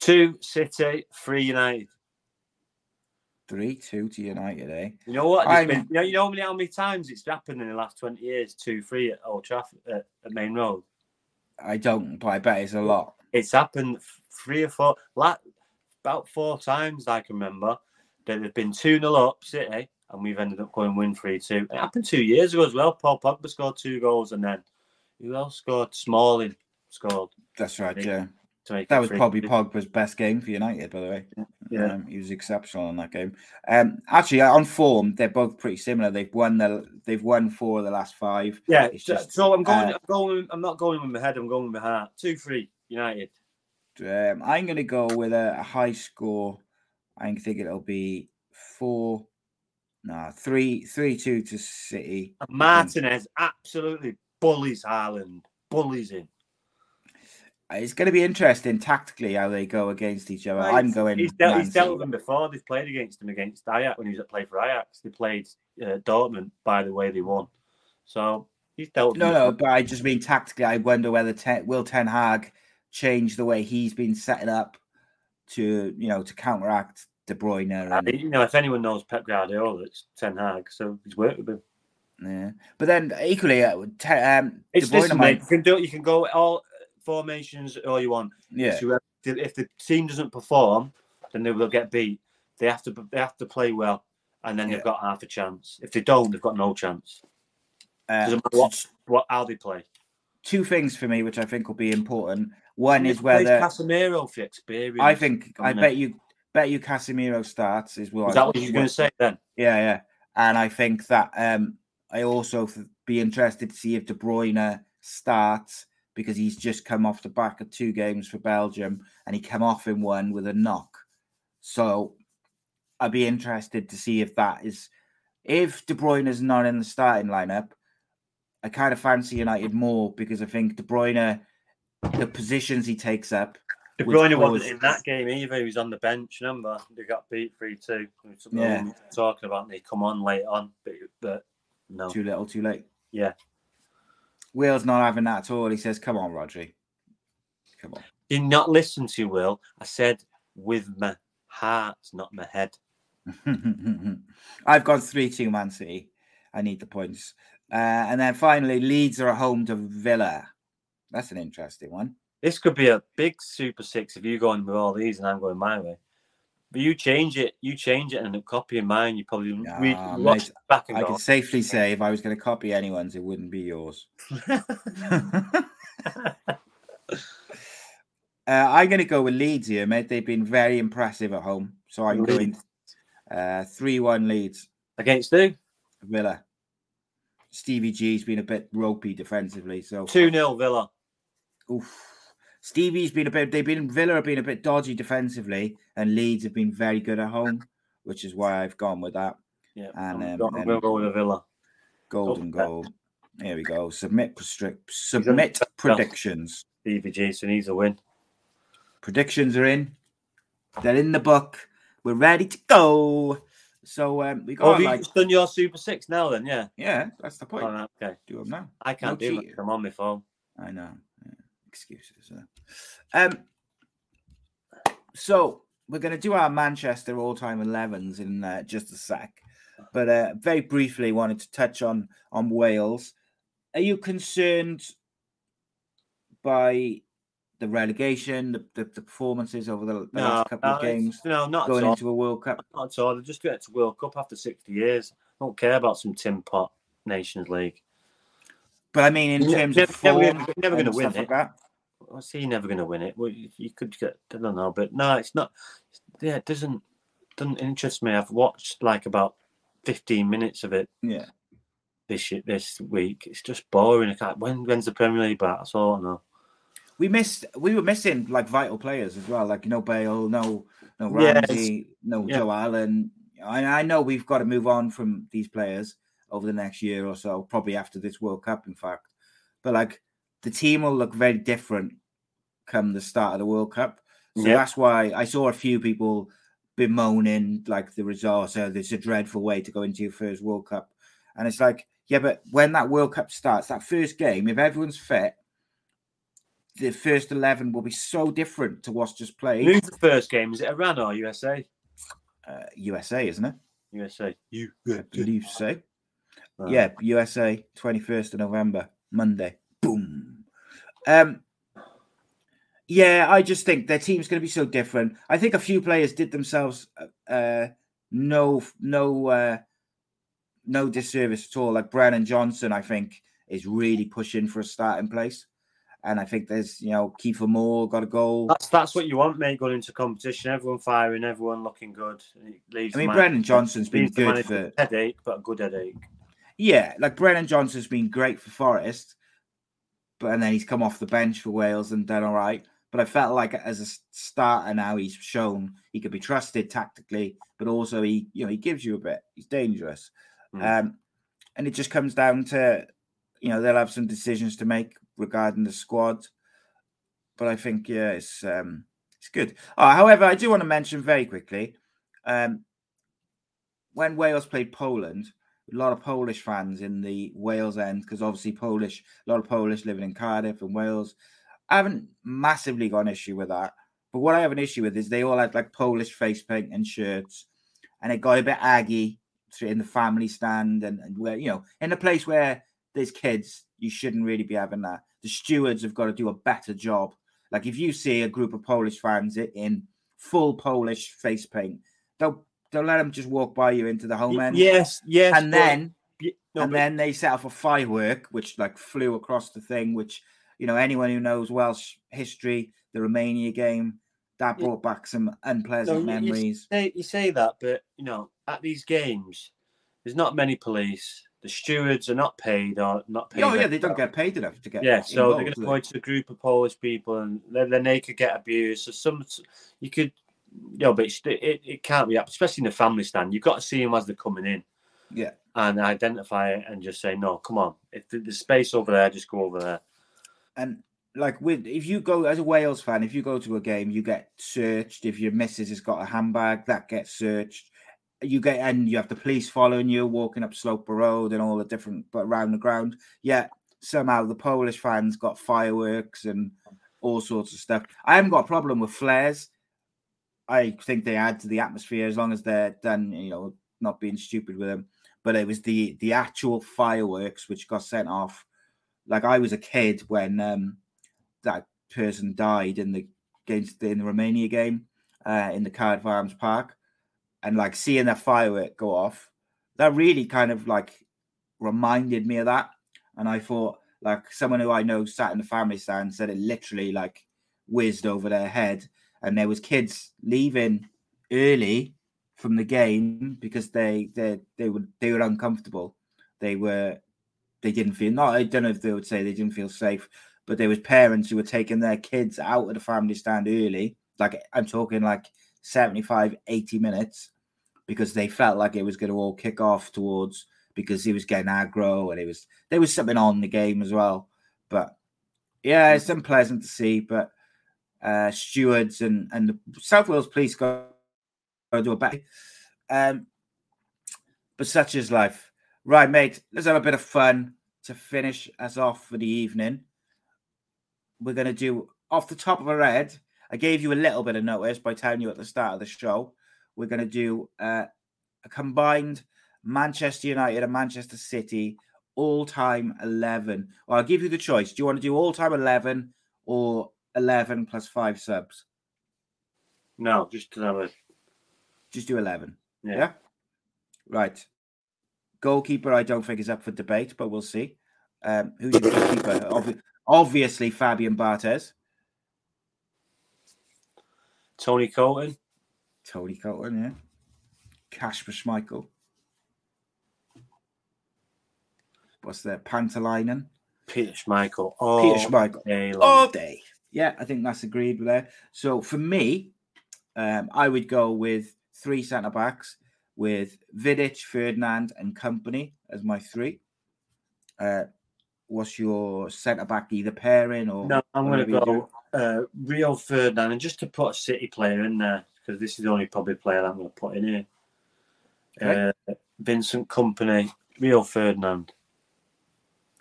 Two City, three United. Three two to United, eh? You know what? I'm- Been, you, know, you know how many, times it's happened in the last 20 years? Two, three at Old Trafford, uh, at Maine Road. I don't, but I bet it's a lot. It's happened three or four, like, about four times I can remember. That they've been 2 0 up, City, and we've ended up going win 3 2. It happened two years ago as well. Paul Pogba scored two goals, and then who else scored? Smalling scored. That's right, yeah. That was 3-2. probably Pogba's best game for United, by the way. Yeah. Um, he was exceptional in that game. Um, actually, on form, they're both pretty similar. They've won the they've won four of the last five. Yeah, It's so, just, so I'm going. uh, I'm going. I'm not going with my head. I'm going with my heart. Two, three, United. Um, I'm going to go with a, a high score. I think it'll be four, no, three, three, two to City. And Martinez absolutely bullies Haaland, bullies him. It's going to be interesting tactically how they go against each other. Right, I'm going. He's dealt, he's dealt with them before. They've played against him against Ajax when he was at play for Ajax. They played uh, Dortmund. By the way, they won. So he's dealt. No, no, but I just mean tactically. I wonder whether Ten, will Ten Hag change the way he's been setting up to, you know, to counteract De Bruyne. And, you know, if anyone knows Pep Guardiola, it's Ten Hag. So he's worked with him. yeah. But then equally, uh, Te, um, It's De Bruyne listen, might, mate, you can do it. You can go all formations all you want. yeah, if the team doesn't perform, then they will get beat. They have to they have to play well, and then Yeah. they've got half a chance. If they don't, they've got no chance. uh, Doesn't matter what, what how they play. two things for me, which I think will be important. One is whether Casemiro for experience. I think I bet you bet you Casemiro starts is what Is that what you're going to say then? Yeah, yeah. And I think that um I also be interested to see if De Bruyne starts because he's just come off the back of two games for Belgium and he came off in one with a knock. So I'd be interested to see if that is if De Bruyne is not in the starting lineup. I kind of fancy United more because I think De Bruyne, the positions he takes up, De Bruyne wasn't in that game either. He was on the bench. Remember, they got beat three two. Yeah. talking about and they come on late on, but, but no, too little, too late. yeah. Will's not having that at all. He says, "Come on, Rhodri, come on." Did not listen to Will. I said with my heart, not my head. [LAUGHS] I've gone 3 2 Man City. I need the points. Uh, and then finally, Leeds are at home to Villa. That's an interesting one. This could be a big super six if you go on with all these and I'm going my way. But you change it, you change it, and end up copying mine. You probably read, Nah, watch mate, back and I can safely say if I was going to copy anyone's, it wouldn't be yours. [LAUGHS] [LAUGHS] uh, I'm going to go with Leeds here, mate. They've been very impressive at home. So I'm going uh, 3 1 Leeds, Against who? Villa. Stevie G's been a bit ropey defensively. So Two 0 Villa. Oof. Stevie's been a bit. They've been Villa have been a bit dodgy defensively, and Leeds have been very good at home, which is why I've gone with that. Yeah, And, um, go- I'm and- going to go with a Villa. Golden Oh, goal. Here we go. Submit restrict. Submit predictions. Stevie G, so needs a win. Predictions are in. They're in the book. We're ready to go. So um, we Oh, got have you like just done your super six now? Then yeah. yeah, that's the point. Right, okay. Do them now. I can't No do cheating. it. I'm on my phone. I know. Excuses. Um. So we're going to do our Manchester all-time 11s in uh, just a sec, but uh, very briefly wanted to touch on on Wales. Are you concerned by the relegation, the, the, the performances over the, the No, last couple of no, it's- games, No, not going at all. into a World Cup? Not at all. They just get to the World Cup after 60 years. I don't care about some tin pot Nations League. But I mean, in terms never- of never form, never gonna win stuff like it. that. I see you're never going to win it. Well, you, you could get, I don't know, but no, it's not. Yeah, it doesn't doesn't interest me. I've watched like about 15 minutes of it Yeah. this this week. It's just boring. I can't, when when's the Premier League back? That's all I know. we missed we were missing like vital players as well like no bale no no Yes. ramsey no Yeah. joe allen I, I know we've got to move on from these players over the next year or so, probably after this World Cup, in fact. But like the team will look very different come the start of the World Cup. So Yep. that's why I saw a few people bemoaning like the results. Oh, this is a dreadful way to go into your first World Cup. And it's like, yeah, but when that World Cup starts, that first game, if everyone's fit, the first 11 will be so different to what's just played. Who's the first game? Is it Iran or USA? Uh, USA, isn't it? USA. You. I believe so. Right. Yeah, USA, 21st of November, Monday. Boom. Um, yeah, I just think their team's going to be so different. I think a few players did themselves uh, uh, no no uh, no disservice at all. Like Brennan Johnson, I think is really pushing for a starting place, and I think there's you know Kiefer Moore got a goal. That's that's what you want, mate. Going into competition, everyone firing, everyone looking good. It leaves I mean, Brennan Johnson's been good for headache, but a good headache. Yeah, like Brennan Johnson's been great for Forest, but and then he's come off the bench for Wales and done all right. But I felt like as a starter now, he's shown he could be trusted tactically, but also he, you know, he gives you a bit. He's dangerous, Mm. um, and it just comes down to, you know, they'll have some decisions to make regarding the squad. But I think yeah, it's um, it's good. Oh, however, I do want to mention very quickly, um, when Wales played Poland, a lot of Polish fans in the Wales end because obviously Polish, a lot of Polish living in Cardiff and Wales. I haven't massively got an issue with that, but what I have an issue with is they all had like Polish face paint and shirts, and it got a bit aggy in the family stand and, and where you know in a place where there's kids, you shouldn't really be having that. The stewards have got to do a better job. Like if you see a group of Polish fans in full Polish face paint, don't don't let them just walk by you into the home end. Yes, yes. and but- then no, and but- then they set off a firework which like flew across the thing which you know anyone who knows welsh history the romania game that brought back some unpleasant No, you- you memories say, you say that, but you know, at these games, there's not many police. The stewards are not paid or not paid. oh yeah they don't get paid enough to get Yeah, so they're going to point to a group of Polish people, and then, then they could get abused. So some, you could, you know, but it's- it, it can't be up, especially in the family stand. You've got to see them as they're coming in yeah and identify it and just say, no, come on. If the- there's space over there, just go over there. And like with if you go as a Wales fan, if you go to a game, you get searched. If your missus has got a handbag, that gets searched. You get and you have the police following you, walking up Sloper Road and all the different but around the ground. Yet somehow the Polish fans got fireworks and all sorts of stuff. I haven't got a problem with flares. I think they add to the atmosphere as long as they're done, you know, not being stupid with them. But it was the the actual fireworks which got sent off. Like I was a kid when um that person died in the against in the Romania game uh, in the Cardiff Arms Park, and like seeing that firework go off, that really kind of like reminded me of that. And I thought, like someone who I know sat in the family stand said it literally like whizzed over their head, and there was kids leaving early from the game because they they they were they were uncomfortable. They were they didn't feel not I don't know if they would say they didn't feel safe, but there was parents who were taking their kids out of the family stand early. Like I'm talking like 75, 80 minutes because they felt like it was going to all kick off towards because he was getting aggro and it was there was something on the game as well. But yeah, it's unpleasant to see, but uh stewards and and the South Wales police go go do a better. Um but such is life. Right, mate, let's have a bit of fun to finish us off for the evening. We're gonna do off the top of our head. I gave you a little bit of notice by telling you at the start of the show. We're gonna do uh, a combined Manchester United and Manchester City all time 11. Well, I'll give you the choice. Do you want to do all time 11 or 11 plus five subs? No, just to have a Just do 11. yeah. Yeah. Right. Goalkeeper, I don't think is up for debate, but we'll see. Um, who's your goalkeeper? [LAUGHS] Obvi- obviously, Fabian Barthez. Tony Coton, Tony Coton, yeah. Kasper Schmeichel. What's that? Pantalainen. Peter Schmeichel. Oh, Peter Schmeichel. day long. all day. Yeah, I think that's agreed there. So for me, um, I would go with three centre backs with Vidic, Ferdinand, and Kompany as my three. Uh, what's your centre back either pairing or? No, I'm going to go uh, Rio Ferdinand, and just to put a City player in there because this is the only probably player I'm going to put in here. Okay. Uh, Vincent Kompany, Rio Ferdinand.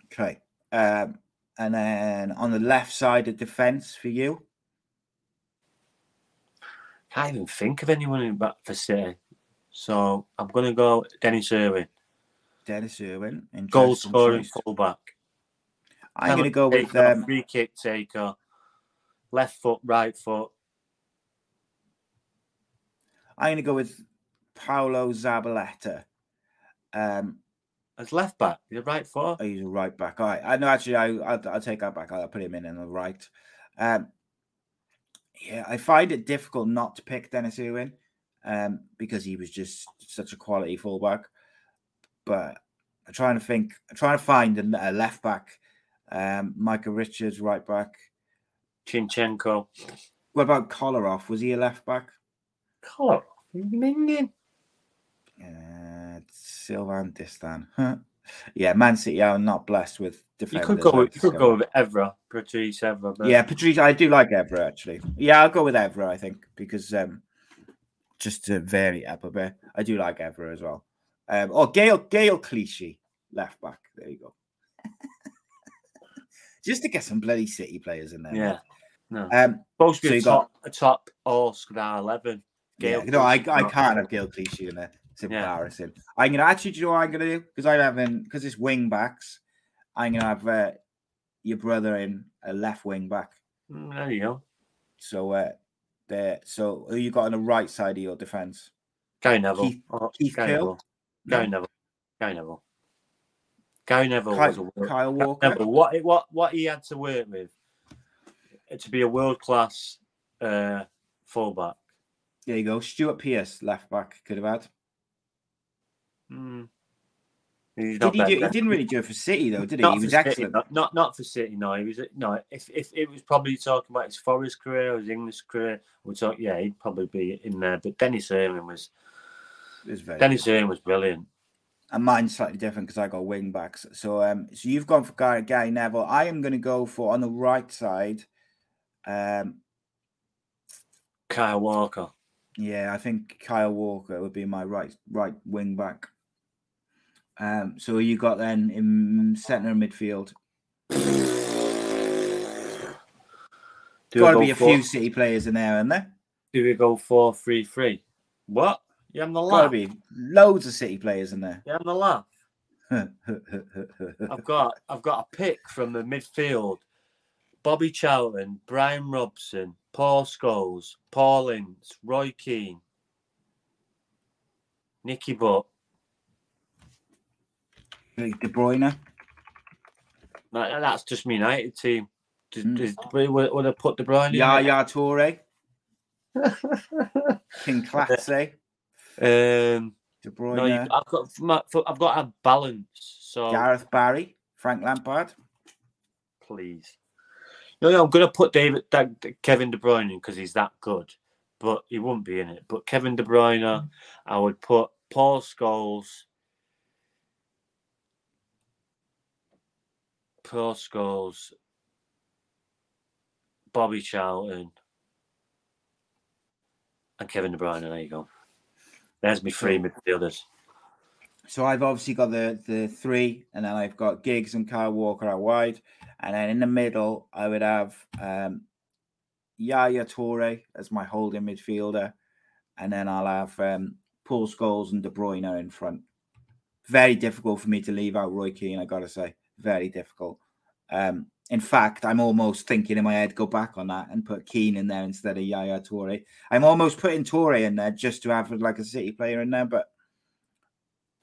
Okay. Um, and then on the left side of defence for you? I Can't even think of anyone in back for City. So I'm going to go Denis Irwin. Denis Irwin. Goal scoring fullback. I'm going to go with um, free kick taker, left foot, right foot. I'm going to go with Pablo Zabaleta. Um, as left back, he's a right foot. Oh, he's a right back. All right. I know. Actually, I I'll, I'll take that back. I'll put him in on the right. Um, yeah, I find it difficult not to pick Denis Irwin um, because he was just such a quality fullback. But I'm trying to think, I'm trying to find a, a left back. Um, Micah Richards, right back. Zinchenko. What about Kolarov? Was he a left back? Kolarov? Minging. Uh, Sylvain Distin. [LAUGHS] yeah, Man City are not blessed with defenders. You could go, with, you could go with Evra, Patrice Evra. But... Yeah, Patrice, I do like Evra actually. Yeah, I'll go with Evra, I think, because um, just to vary it up a bit, I do like Evra as well. Um, or Gail Gael Clichy, left back. There you go. [LAUGHS] just to get some bloody City players in there. Yeah. No. Um, supposed to be so a, top, got... a top all star 11. Gael yeah, no, I, I can't have Gael Clichy in there. It's embarrassing. Yeah. I'm gonna actually, do you know what I'm gonna do? Because I'm having because it's wing backs. I'm gonna have uh, your brother in a left wing back. Mm, there you go. So uh, there. So who you got on the right side of your defense? Gary Neville. Keith, oh, Keith Gary Neville. Gary Neville. Gary Neville. Gary Neville Kyle, was a Kyle Walker. Neville, what what what he had to work with to be a world class uh, fullback. There you go. Stuart Pearce, left back, could have had. Mm. Did he, do, he didn't really do it for City though, did he? Not he was City, excellent. Not, not, not for City. No, he was no. If if it was probably talking about his Forest career or his English career, we talk. Yeah, he'd probably be in there. But Denis Irwin was. was very Denis Irwin was brilliant. And mine's slightly different because I got wing backs. So um, so you've gone for Gary, Gary Neville. I am going to go for on the right side. Um, Kyle Walker. Yeah, I think Kyle Walker would be my right right wing back. Um, so you got then in centre midfield. [SIGHS] Do Got to be a four? few City players in there, isn't there? Do we go four three three? What? You having the laugh? Got to be loads of City players in there. You having the laugh? [LAUGHS] I've got I've got a pick from the midfield: Bobby Charlton, Brian Robson, Paul Scholes, Paul Ince, Roy Keane, Nicky Butt, De Bruyne. No, that's just me United team. Does, mm. does, would, I put De Bruyne? Yeah, yeah, Toure. Kinkladze. Um, De Bruyne. No, you, I've got I've got a balance. So Gareth Barry, Frank Lampard. Please. No, no, I'm going to put David that, Kevin De Bruyne in because he's that good, but he wouldn't be in it. But Kevin De Bruyne, mm. I would put Paul Scholes, Paul Scholes, Bobby Charlton, and Kevin De Bruyne. There you go. There's me three midfielders. So I've obviously got the the three, and then I've got Giggs and Kyle Walker out wide, and then in the middle I would have um, Yaya Toure as my holding midfielder, and then I'll have um, Paul Scholes and De Bruyne in front. Very difficult for me to leave out Roy Keane. I gotta say, very difficult. Um, in fact, I'm almost thinking in my head, go back on that and put Keane in there instead of Yaya Toure. I'm almost putting Toure in there just to have like a City player in there, but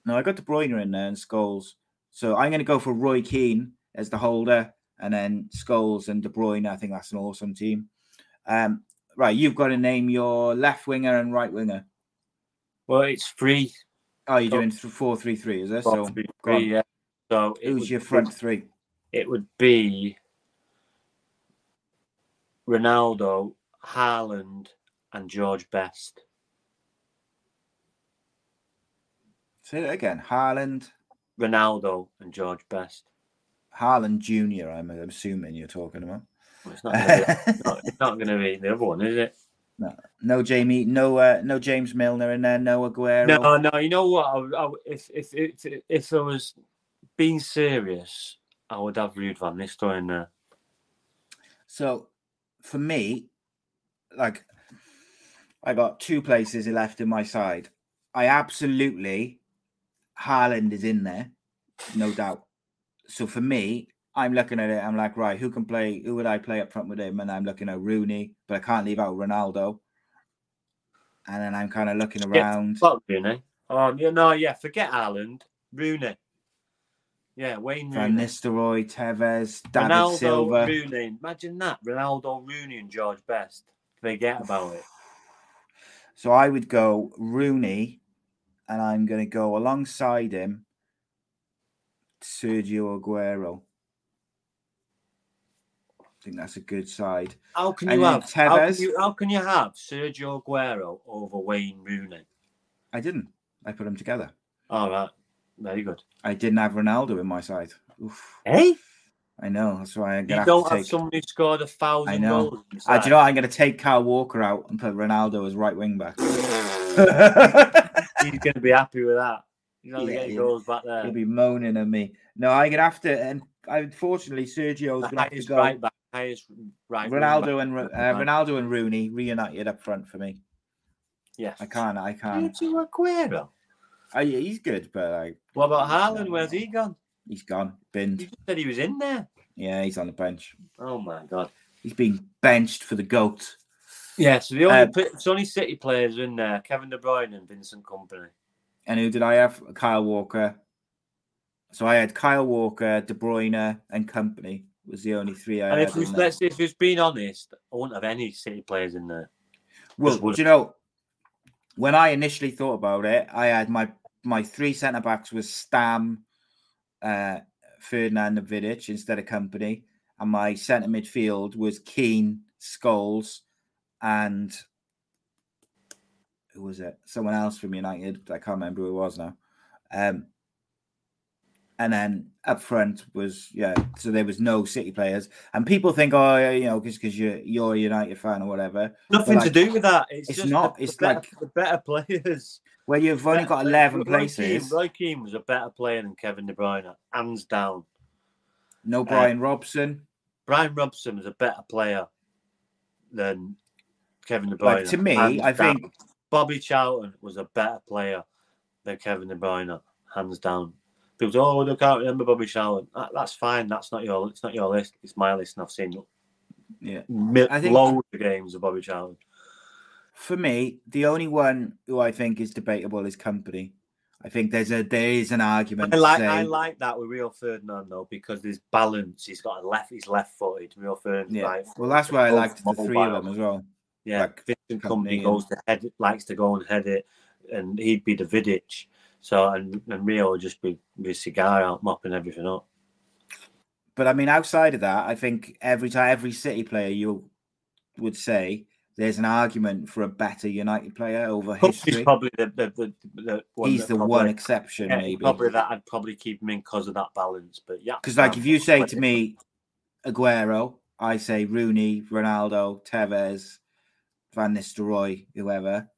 no, I got De Bruyne in there and Scholes. So I'm going to go for Roy Keane as the holder, and then Scholes and De Bruyne. I think that's an awesome team. Um, right, you've got to name your left winger and right winger. Well, it's three. Oh, you're doing four, three, three, is it? So, three, three, yeah. So it who's your front three? It would be Ronaldo, Haaland, and George Best. Say that again. Haaland, Ronaldo, and George Best. Haaland Junior. I'm assuming you're talking about. Well, it's not gonna be, not, [LAUGHS] going to be the other one, is it? No, no Jamie, no, uh, no James Milner in there, no Aguero. No, no. You know what? I, I, if if if if I was being serious, I would have Ruud van Nistelrooy in there. So, for me, like, I got two places left in my side. I absolutely, Haaland is in there, no [LAUGHS] doubt. So for me, I'm looking at it. I'm like, right, who can play? Who would I play up front with him? And I'm looking at Rooney, but I can't leave out Ronaldo. And then I'm kind of looking around. Fuck Rooney. Oh, yeah, no, yeah, forget Haaland. Rooney. Yeah, Wayne Rooney. Van Nistelrooy, Tevez, David Ronaldo, Silva. Rooney. Imagine that. Ronaldo, Rooney, and George Best. Forget about it. So I would go Rooney, and I'm going to go alongside him, Sergio Aguero. I think that's a good side. How can And you have how can Tevez? you, how can you have Sergio Aguero over Wayne Rooney? I didn't. I put them together. All right, very good. I didn't have Ronaldo in my side. Oof. Hey, I know. That's why I'm you going to don't have someone who scored a thousand know. goals. Uh, do you know what? I'm going to take Kyle Walker out and put Ronaldo as right wing back. He's going to be happy with that. He's only Yeah, getting goals back there. He'll be moaning at me. No, I'm going to have to. And unfortunately, Sergio's The to have to go. right back, highest right. Ronaldo and uh, Ronaldo and Rooney reunited up front for me. Yes, I can't. I can't. Sergio Aguero. I, he's good, but like What about Haaland? Where's he gone? he's gone, You binned. just said he was in there. Yeah, he's on the bench. Oh my god. He's been benched for the goat. Yeah, so the only Uh, pla- it's only City players in there: Kevin De Bruyne and Vincent Kompany. And who did I have? Kyle Walker. So I had Kyle Walker, De Bruyne, and Kompany was the only three I And had. if we in there. let's if it's being honest, I wouldn't have any City players in there. Well, do you know, when I initially thought about it, I had my my three centre backs was Stam, uh, Ferdinand, and Vidic instead of Kompany, and my centre midfield was Keane, Scholes, and who was it? Someone else from United. I can't remember who it was now. Um, and then up front was yeah. So there was no City players, and people think, oh, yeah, you know, because because you're you're a United fan or whatever. Nothing like, to do with that. It's, it's just not, The, it's the like- the better players. Well, you've only got eleven places. Roy Keane was a better player than Kevin De Bruyne, hands down. No uh, Brian Robson. Brian Robson was a better player than Kevin De Bruyne. Like to me, hands I down. think Bobby Charlton was a better player than Kevin De Bruyne, hands down. Say, "Oh, I can't remember Bobby Charlton." That, that's fine. That's not your. It's not your list. It's my list, and I've seen yeah. mi- I think- loads of games of Bobby Charlton. For me, the only one who I think is debatable is Kompany. I think there's a there is an argument. I like say, I like that with Rio Ferdinand though because there's balance. He's got a left. He's left footed. Rio Ferdinand. yeah. Right. Well, that's why I liked the three of them as well. Yeah, like Vincent Kompany Kompany and- goes to head, likes to go and head it, and he'd be the Vidic. So and, and Rio would just be with cigar out, mopping everything up. But I mean, outside of that, I think every time every City player you would say there's an argument for a better United player over Kompany's history. probably the the, the, the one He's the probably, one exception, yeah, maybe. Probably that I'd probably keep him in because of that balance. But yeah, Because, like, if you say to me, Aguero, I say Rooney, Ronaldo, Tevez, Van Nistelrooy, whoever,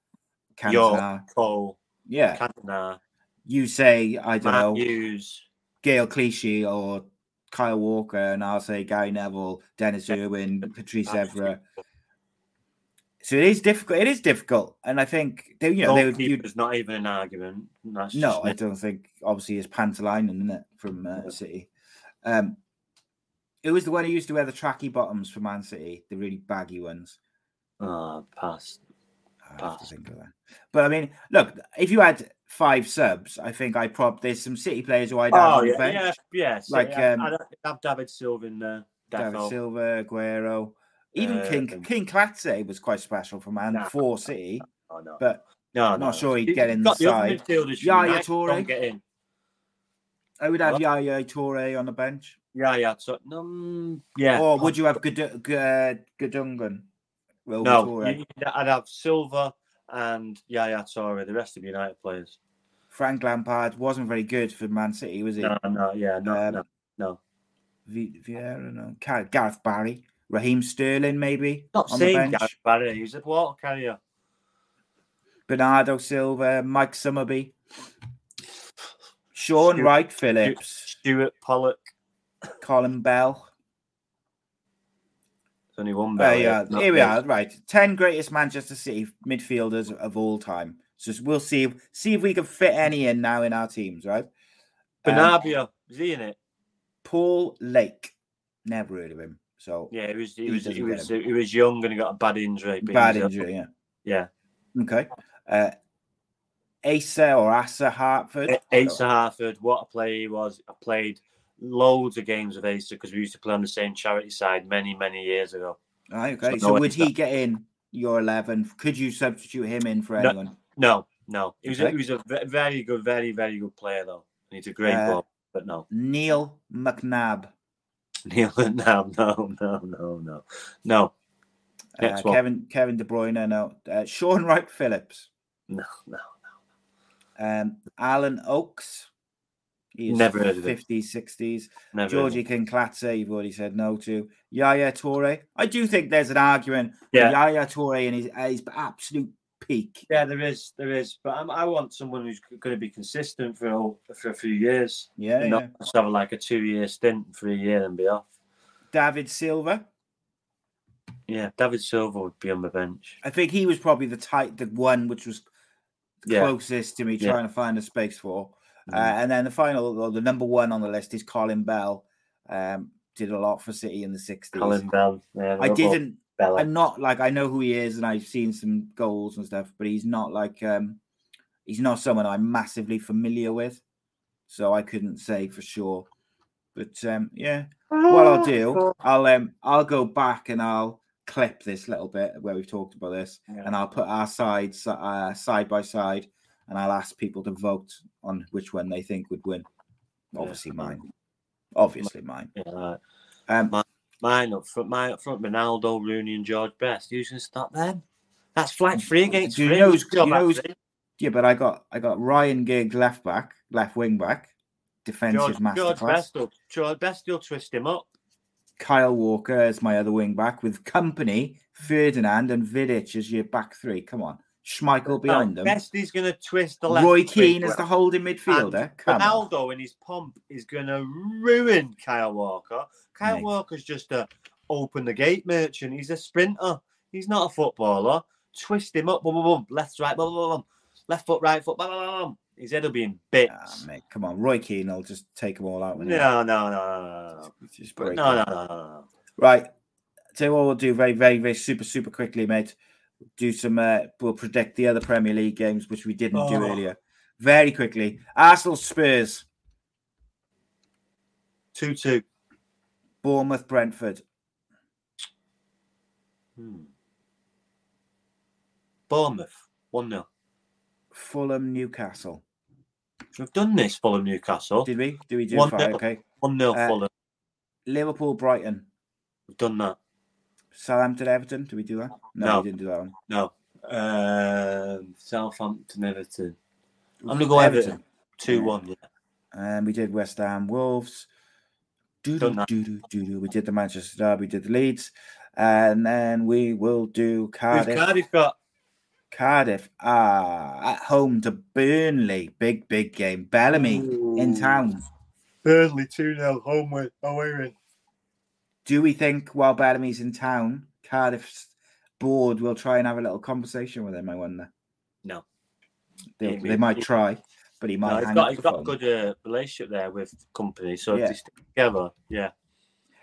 Cantona. Cole, Yeah. Cantona, You say, I don't Matt know, Hughes, Gael Clichy or Kyle Walker, and I'll say Gary Neville, Denis Irwin, Patrice Evra. So it is difficult. It is difficult. And I think, they, you know, they would. you'd- not even an argument. That's No, I don't think. Obviously, it's Pantalainen, isn't it, from uh, City? Um, it was the one who used to wear the tracky bottoms for Man City, the really baggy ones. Oh, pass. I have to think of that. But I mean, look, if you had five subs, I think I prob there's some City players who I'd have Oh on the yeah, yeah, yeah. So, Like, yeah, um, I'd have David Silva in there. David defo. Silva, Aguero, even Uh, King um, Kinkladze was quite special for Man Nah. for City, Oh, no. but no, I'm no, not sure he'd get in the side. from Yaya Toure. Get in. I would have What? Yaya Toure on the bench. Yeah, yeah. So, mm, yeah. Or would you have Gud- G- uh, Gundogan? Well, No. I'd have Silva and Yaya Toure, the rest of United players. Frank Lampard wasn't very good for Man City, was he? No, no, yeah, no, Um, no, no. V- Vieira, no. Gareth Barry, Raheem Sterling, maybe Not bench. Gareth Barry. He's a water carrier. Bernardo Silva, Mike Summerbee, Shaun Stuart- Wright Phillips, Stuart Pollock. Colin Bell. There's only one you are. not Here we are. Right, ten greatest Manchester City midfielders of all time. So we'll see see if we can fit any in now in our teams. Right. Um, Bernabeu. Is he in it? Paul Lake. Never heard of him. So Yeah, he was. He He was. He was. He was young and he got a bad injury. bad injury. Yeah. Yeah. Okay. Uh, Asa or Asa Hartford. Asa Hartford. What a player he was. I played loads of games with Asa because we used to play on the same charity side many, many years ago. Right, okay. So So would he Asa. get in your eleven? Could you substitute him in for No. anyone? No, no. He was. A, he was a very good, very, very good player though. And he's a great Uh, ball, but no. Neil McNab. [LAUGHS] Neil, no, no, no, no, no, no, Uh, one. Kevin Kevin De Bruyne. No. Uh, Shaun Wright-Phillips. No, no, no. Um, Alan Oakes. He's Never heard of him. 50s, 60s. Never. Georgi Kinkladze, you've already said no to. Yaya Toure. I do think there's an argument Yeah. for Yaya Toure in his, his absolute peak. Yeah, there is, there is, but I'm, I want someone who's going to be consistent for a, for a few years. Yeah, and not yeah. just have like a two-year stint for a year and be off. David Silva. Yeah, David Silva would be on the bench. I think he was probably the tight, the one which was Yeah. closest to me Yeah. trying to find a space for. Uh, Mhm. and then the final, or the number one on the list is Colin Bell. Um, did a lot for City in the 60s. Colin Bell. Yeah, I didn't, Bella. I'm not like, I know who he is and I've seen some goals and stuff, but he's not like, um, he's not someone I'm massively familiar with. So I couldn't say for sure. But um, yeah, what I'll do, I'll um, I'll go back and I'll clip this little bit where we've talked about this, Yeah. and I'll put our sides uh, side by side, and I'll ask people to vote on which one they think would win. Yeah. Obviously, mine. Obviously, mine. Yeah. Um, Mine up front, mine up front, Ronaldo, Rooney, and George Best. Who's going to stop them? That's flat three against Do you know Who's who's- do you know yeah, but I got I got Ryan Giggs left back, left wing back, defensive George, George masterclass. Best will, George Best you'll twist him up. Kyle Walker is my other wing back with Kompany, Ferdinand and Vidic as your back three. Come on, Schmeichel behind them. Best going to twist the left. Roy Keane as the holding midfielder. And. Ronaldo in his pomp is going to ruin Kyle Walker. Kyle Mate. Walker's just a open the gate merchant. He's a sprinter. He's not a footballer. Twist him up, boom, boom, boom, left, right, boom, boom, boom, left foot, right foot, boom, boom, boom. His head will be in Ah, bits. mate, come on, Roy Keane I'll just take them all out. no, no, no, no, no, no. No, no, no, no, no. Right. So what we'll do very, very, very super, super quickly, mate. Do some. Uh, we'll predict the other Premier League games, which we didn't do Oh. earlier. Very quickly. Arsenal, Spurs, Two two. Bournemouth, Brentford, Hmm. Bournemouth one 0 Fulham, Newcastle. We've done this Fulham Newcastle. Did we? Did we do One five? nil. Okay. One 0 Uh, Fulham. Liverpool, Brighton, We've done that. Southampton, Everton. Did we do that? No, No. we didn't do that one. No. Um, Southampton Everton. I'm gonna go Everton. Two one. Yeah. And we did West Ham, Wolves. Do do Done that. do do do do. We did the Manchester Derby, we did the Leeds, and then we will do Who's Cardiff. Cardiff got? Cardiff ah at home to Burnley. Big big game. Bellamy in town. Burnley two 0 home win. Away win. Do we think while Bellamy's in town, Cardiff's board will try and have a little conversation with him? I wonder. No. They'll- Yeah, they might try, but he might. No, he's got he's got a good uh, relationship there with the Kompany, so Yeah. if they stick together, yeah.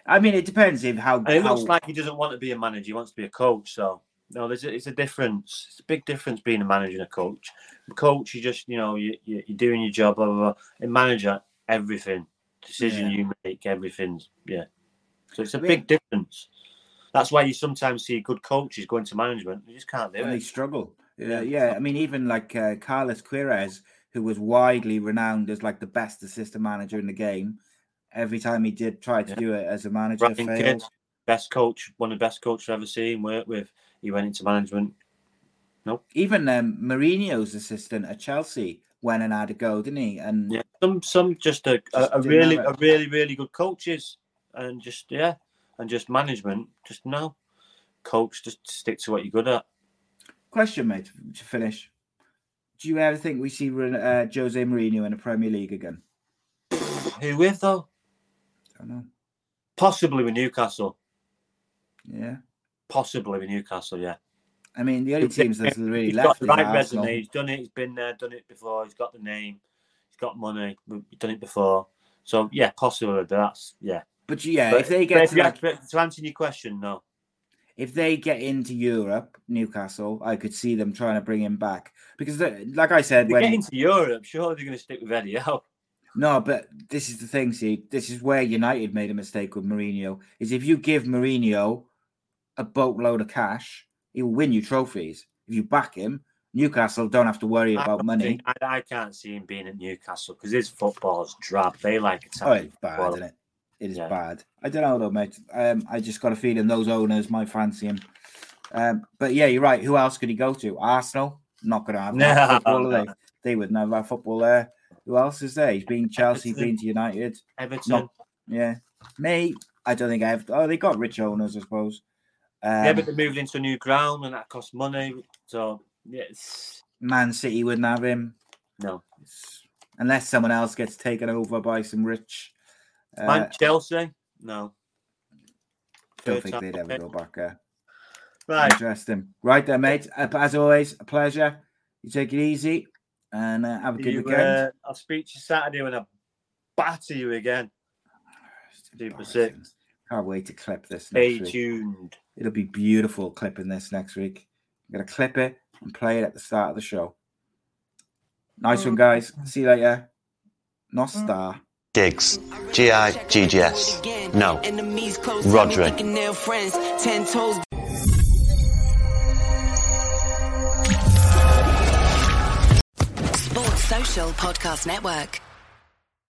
I mean, it depends if how. And it how looks like he doesn't want to be a manager; he wants to be a coach. So no, there's a, it's a difference. It's a big difference being a manager and a coach. A coach, you just you know you, you you're doing your job. Blah, blah, blah. A manager, everything decision you make, everything's yeah. So it's a I mean- big difference. That's why you sometimes see good coaches go into management. You just can't do and they struggle. Yeah. Yeah, yeah. I mean, even like uh, Carlos Queiroz, who was widely renowned as like the best assistant manager in the game, every time he did try to Yeah. do it as a manager, Brian failed. Kidd, best coach, one of the best coaches I've ever seen work with. He went into management. Even um, Mourinho's assistant at Chelsea went and had a go, didn't he? And yeah, some some just a, a, a really a really really good coaches and just yeah, and just management. Just no, coach, just stick to what you're good at. Question, mate, to finish. Do you ever think we see uh, Jose Mourinho in the Premier League again? Who with though? I don't know. Possibly with Newcastle. Yeah. Possibly with Newcastle, yeah. I mean, the only teams that's really he's left. Got the right resume. He's done it. He's been there, done it before. He's got the name. He's got money. He's done it before. So yeah, possibly. But that's yeah. But yeah, but, if they get to, like, to answer your question, no. If they get into Europe, Newcastle, I could see them trying to bring him back because, like I said, they when get into Europe, surely they're going to stick with Eddie Howe. No, but this is the thing. See, this is where United made a mistake with Mourinho. Is if you give Mourinho a boatload of cash, he will win you trophies. If you back him, Newcastle don't have to worry about money. Think, I, I, can't see him being at Newcastle because his football's drab. They like attacking. Oh, it's bad, isn't it? It is yeah. bad. I don't know though, mate. Um, I just got a feeling those owners might fancy him. Um, but yeah, you're right. Who else could he go to? Arsenal? Not going to have no, football, they? They wouldn't have that football there. Who else is there? He's been Chelsea, Everton. been to United. Everton. Not, yeah. Me, I don't think I have. Oh, they got rich owners, I suppose. Um, yeah, but they moved into a new ground and that costs money. So, yes. Man City wouldn't have him. No. Unless someone else gets taken over by some rich. Uh, Man, Chelsea? No. Don't think they'd ever go back there. Right. Interesting. Right there, mate. As always, a pleasure. You take it easy and uh, have a good you, weekend. Uh, I'll speak to you Saturday when I batter you again. Super six. Can't wait to clip this. Stay tuned. It'll be beautiful clipping this next week. I'm gonna clip it and play it at the start of the show. Nice one, guys. See you later. No star. Giggs. No. Rhodri. Sports Social Podcast Network.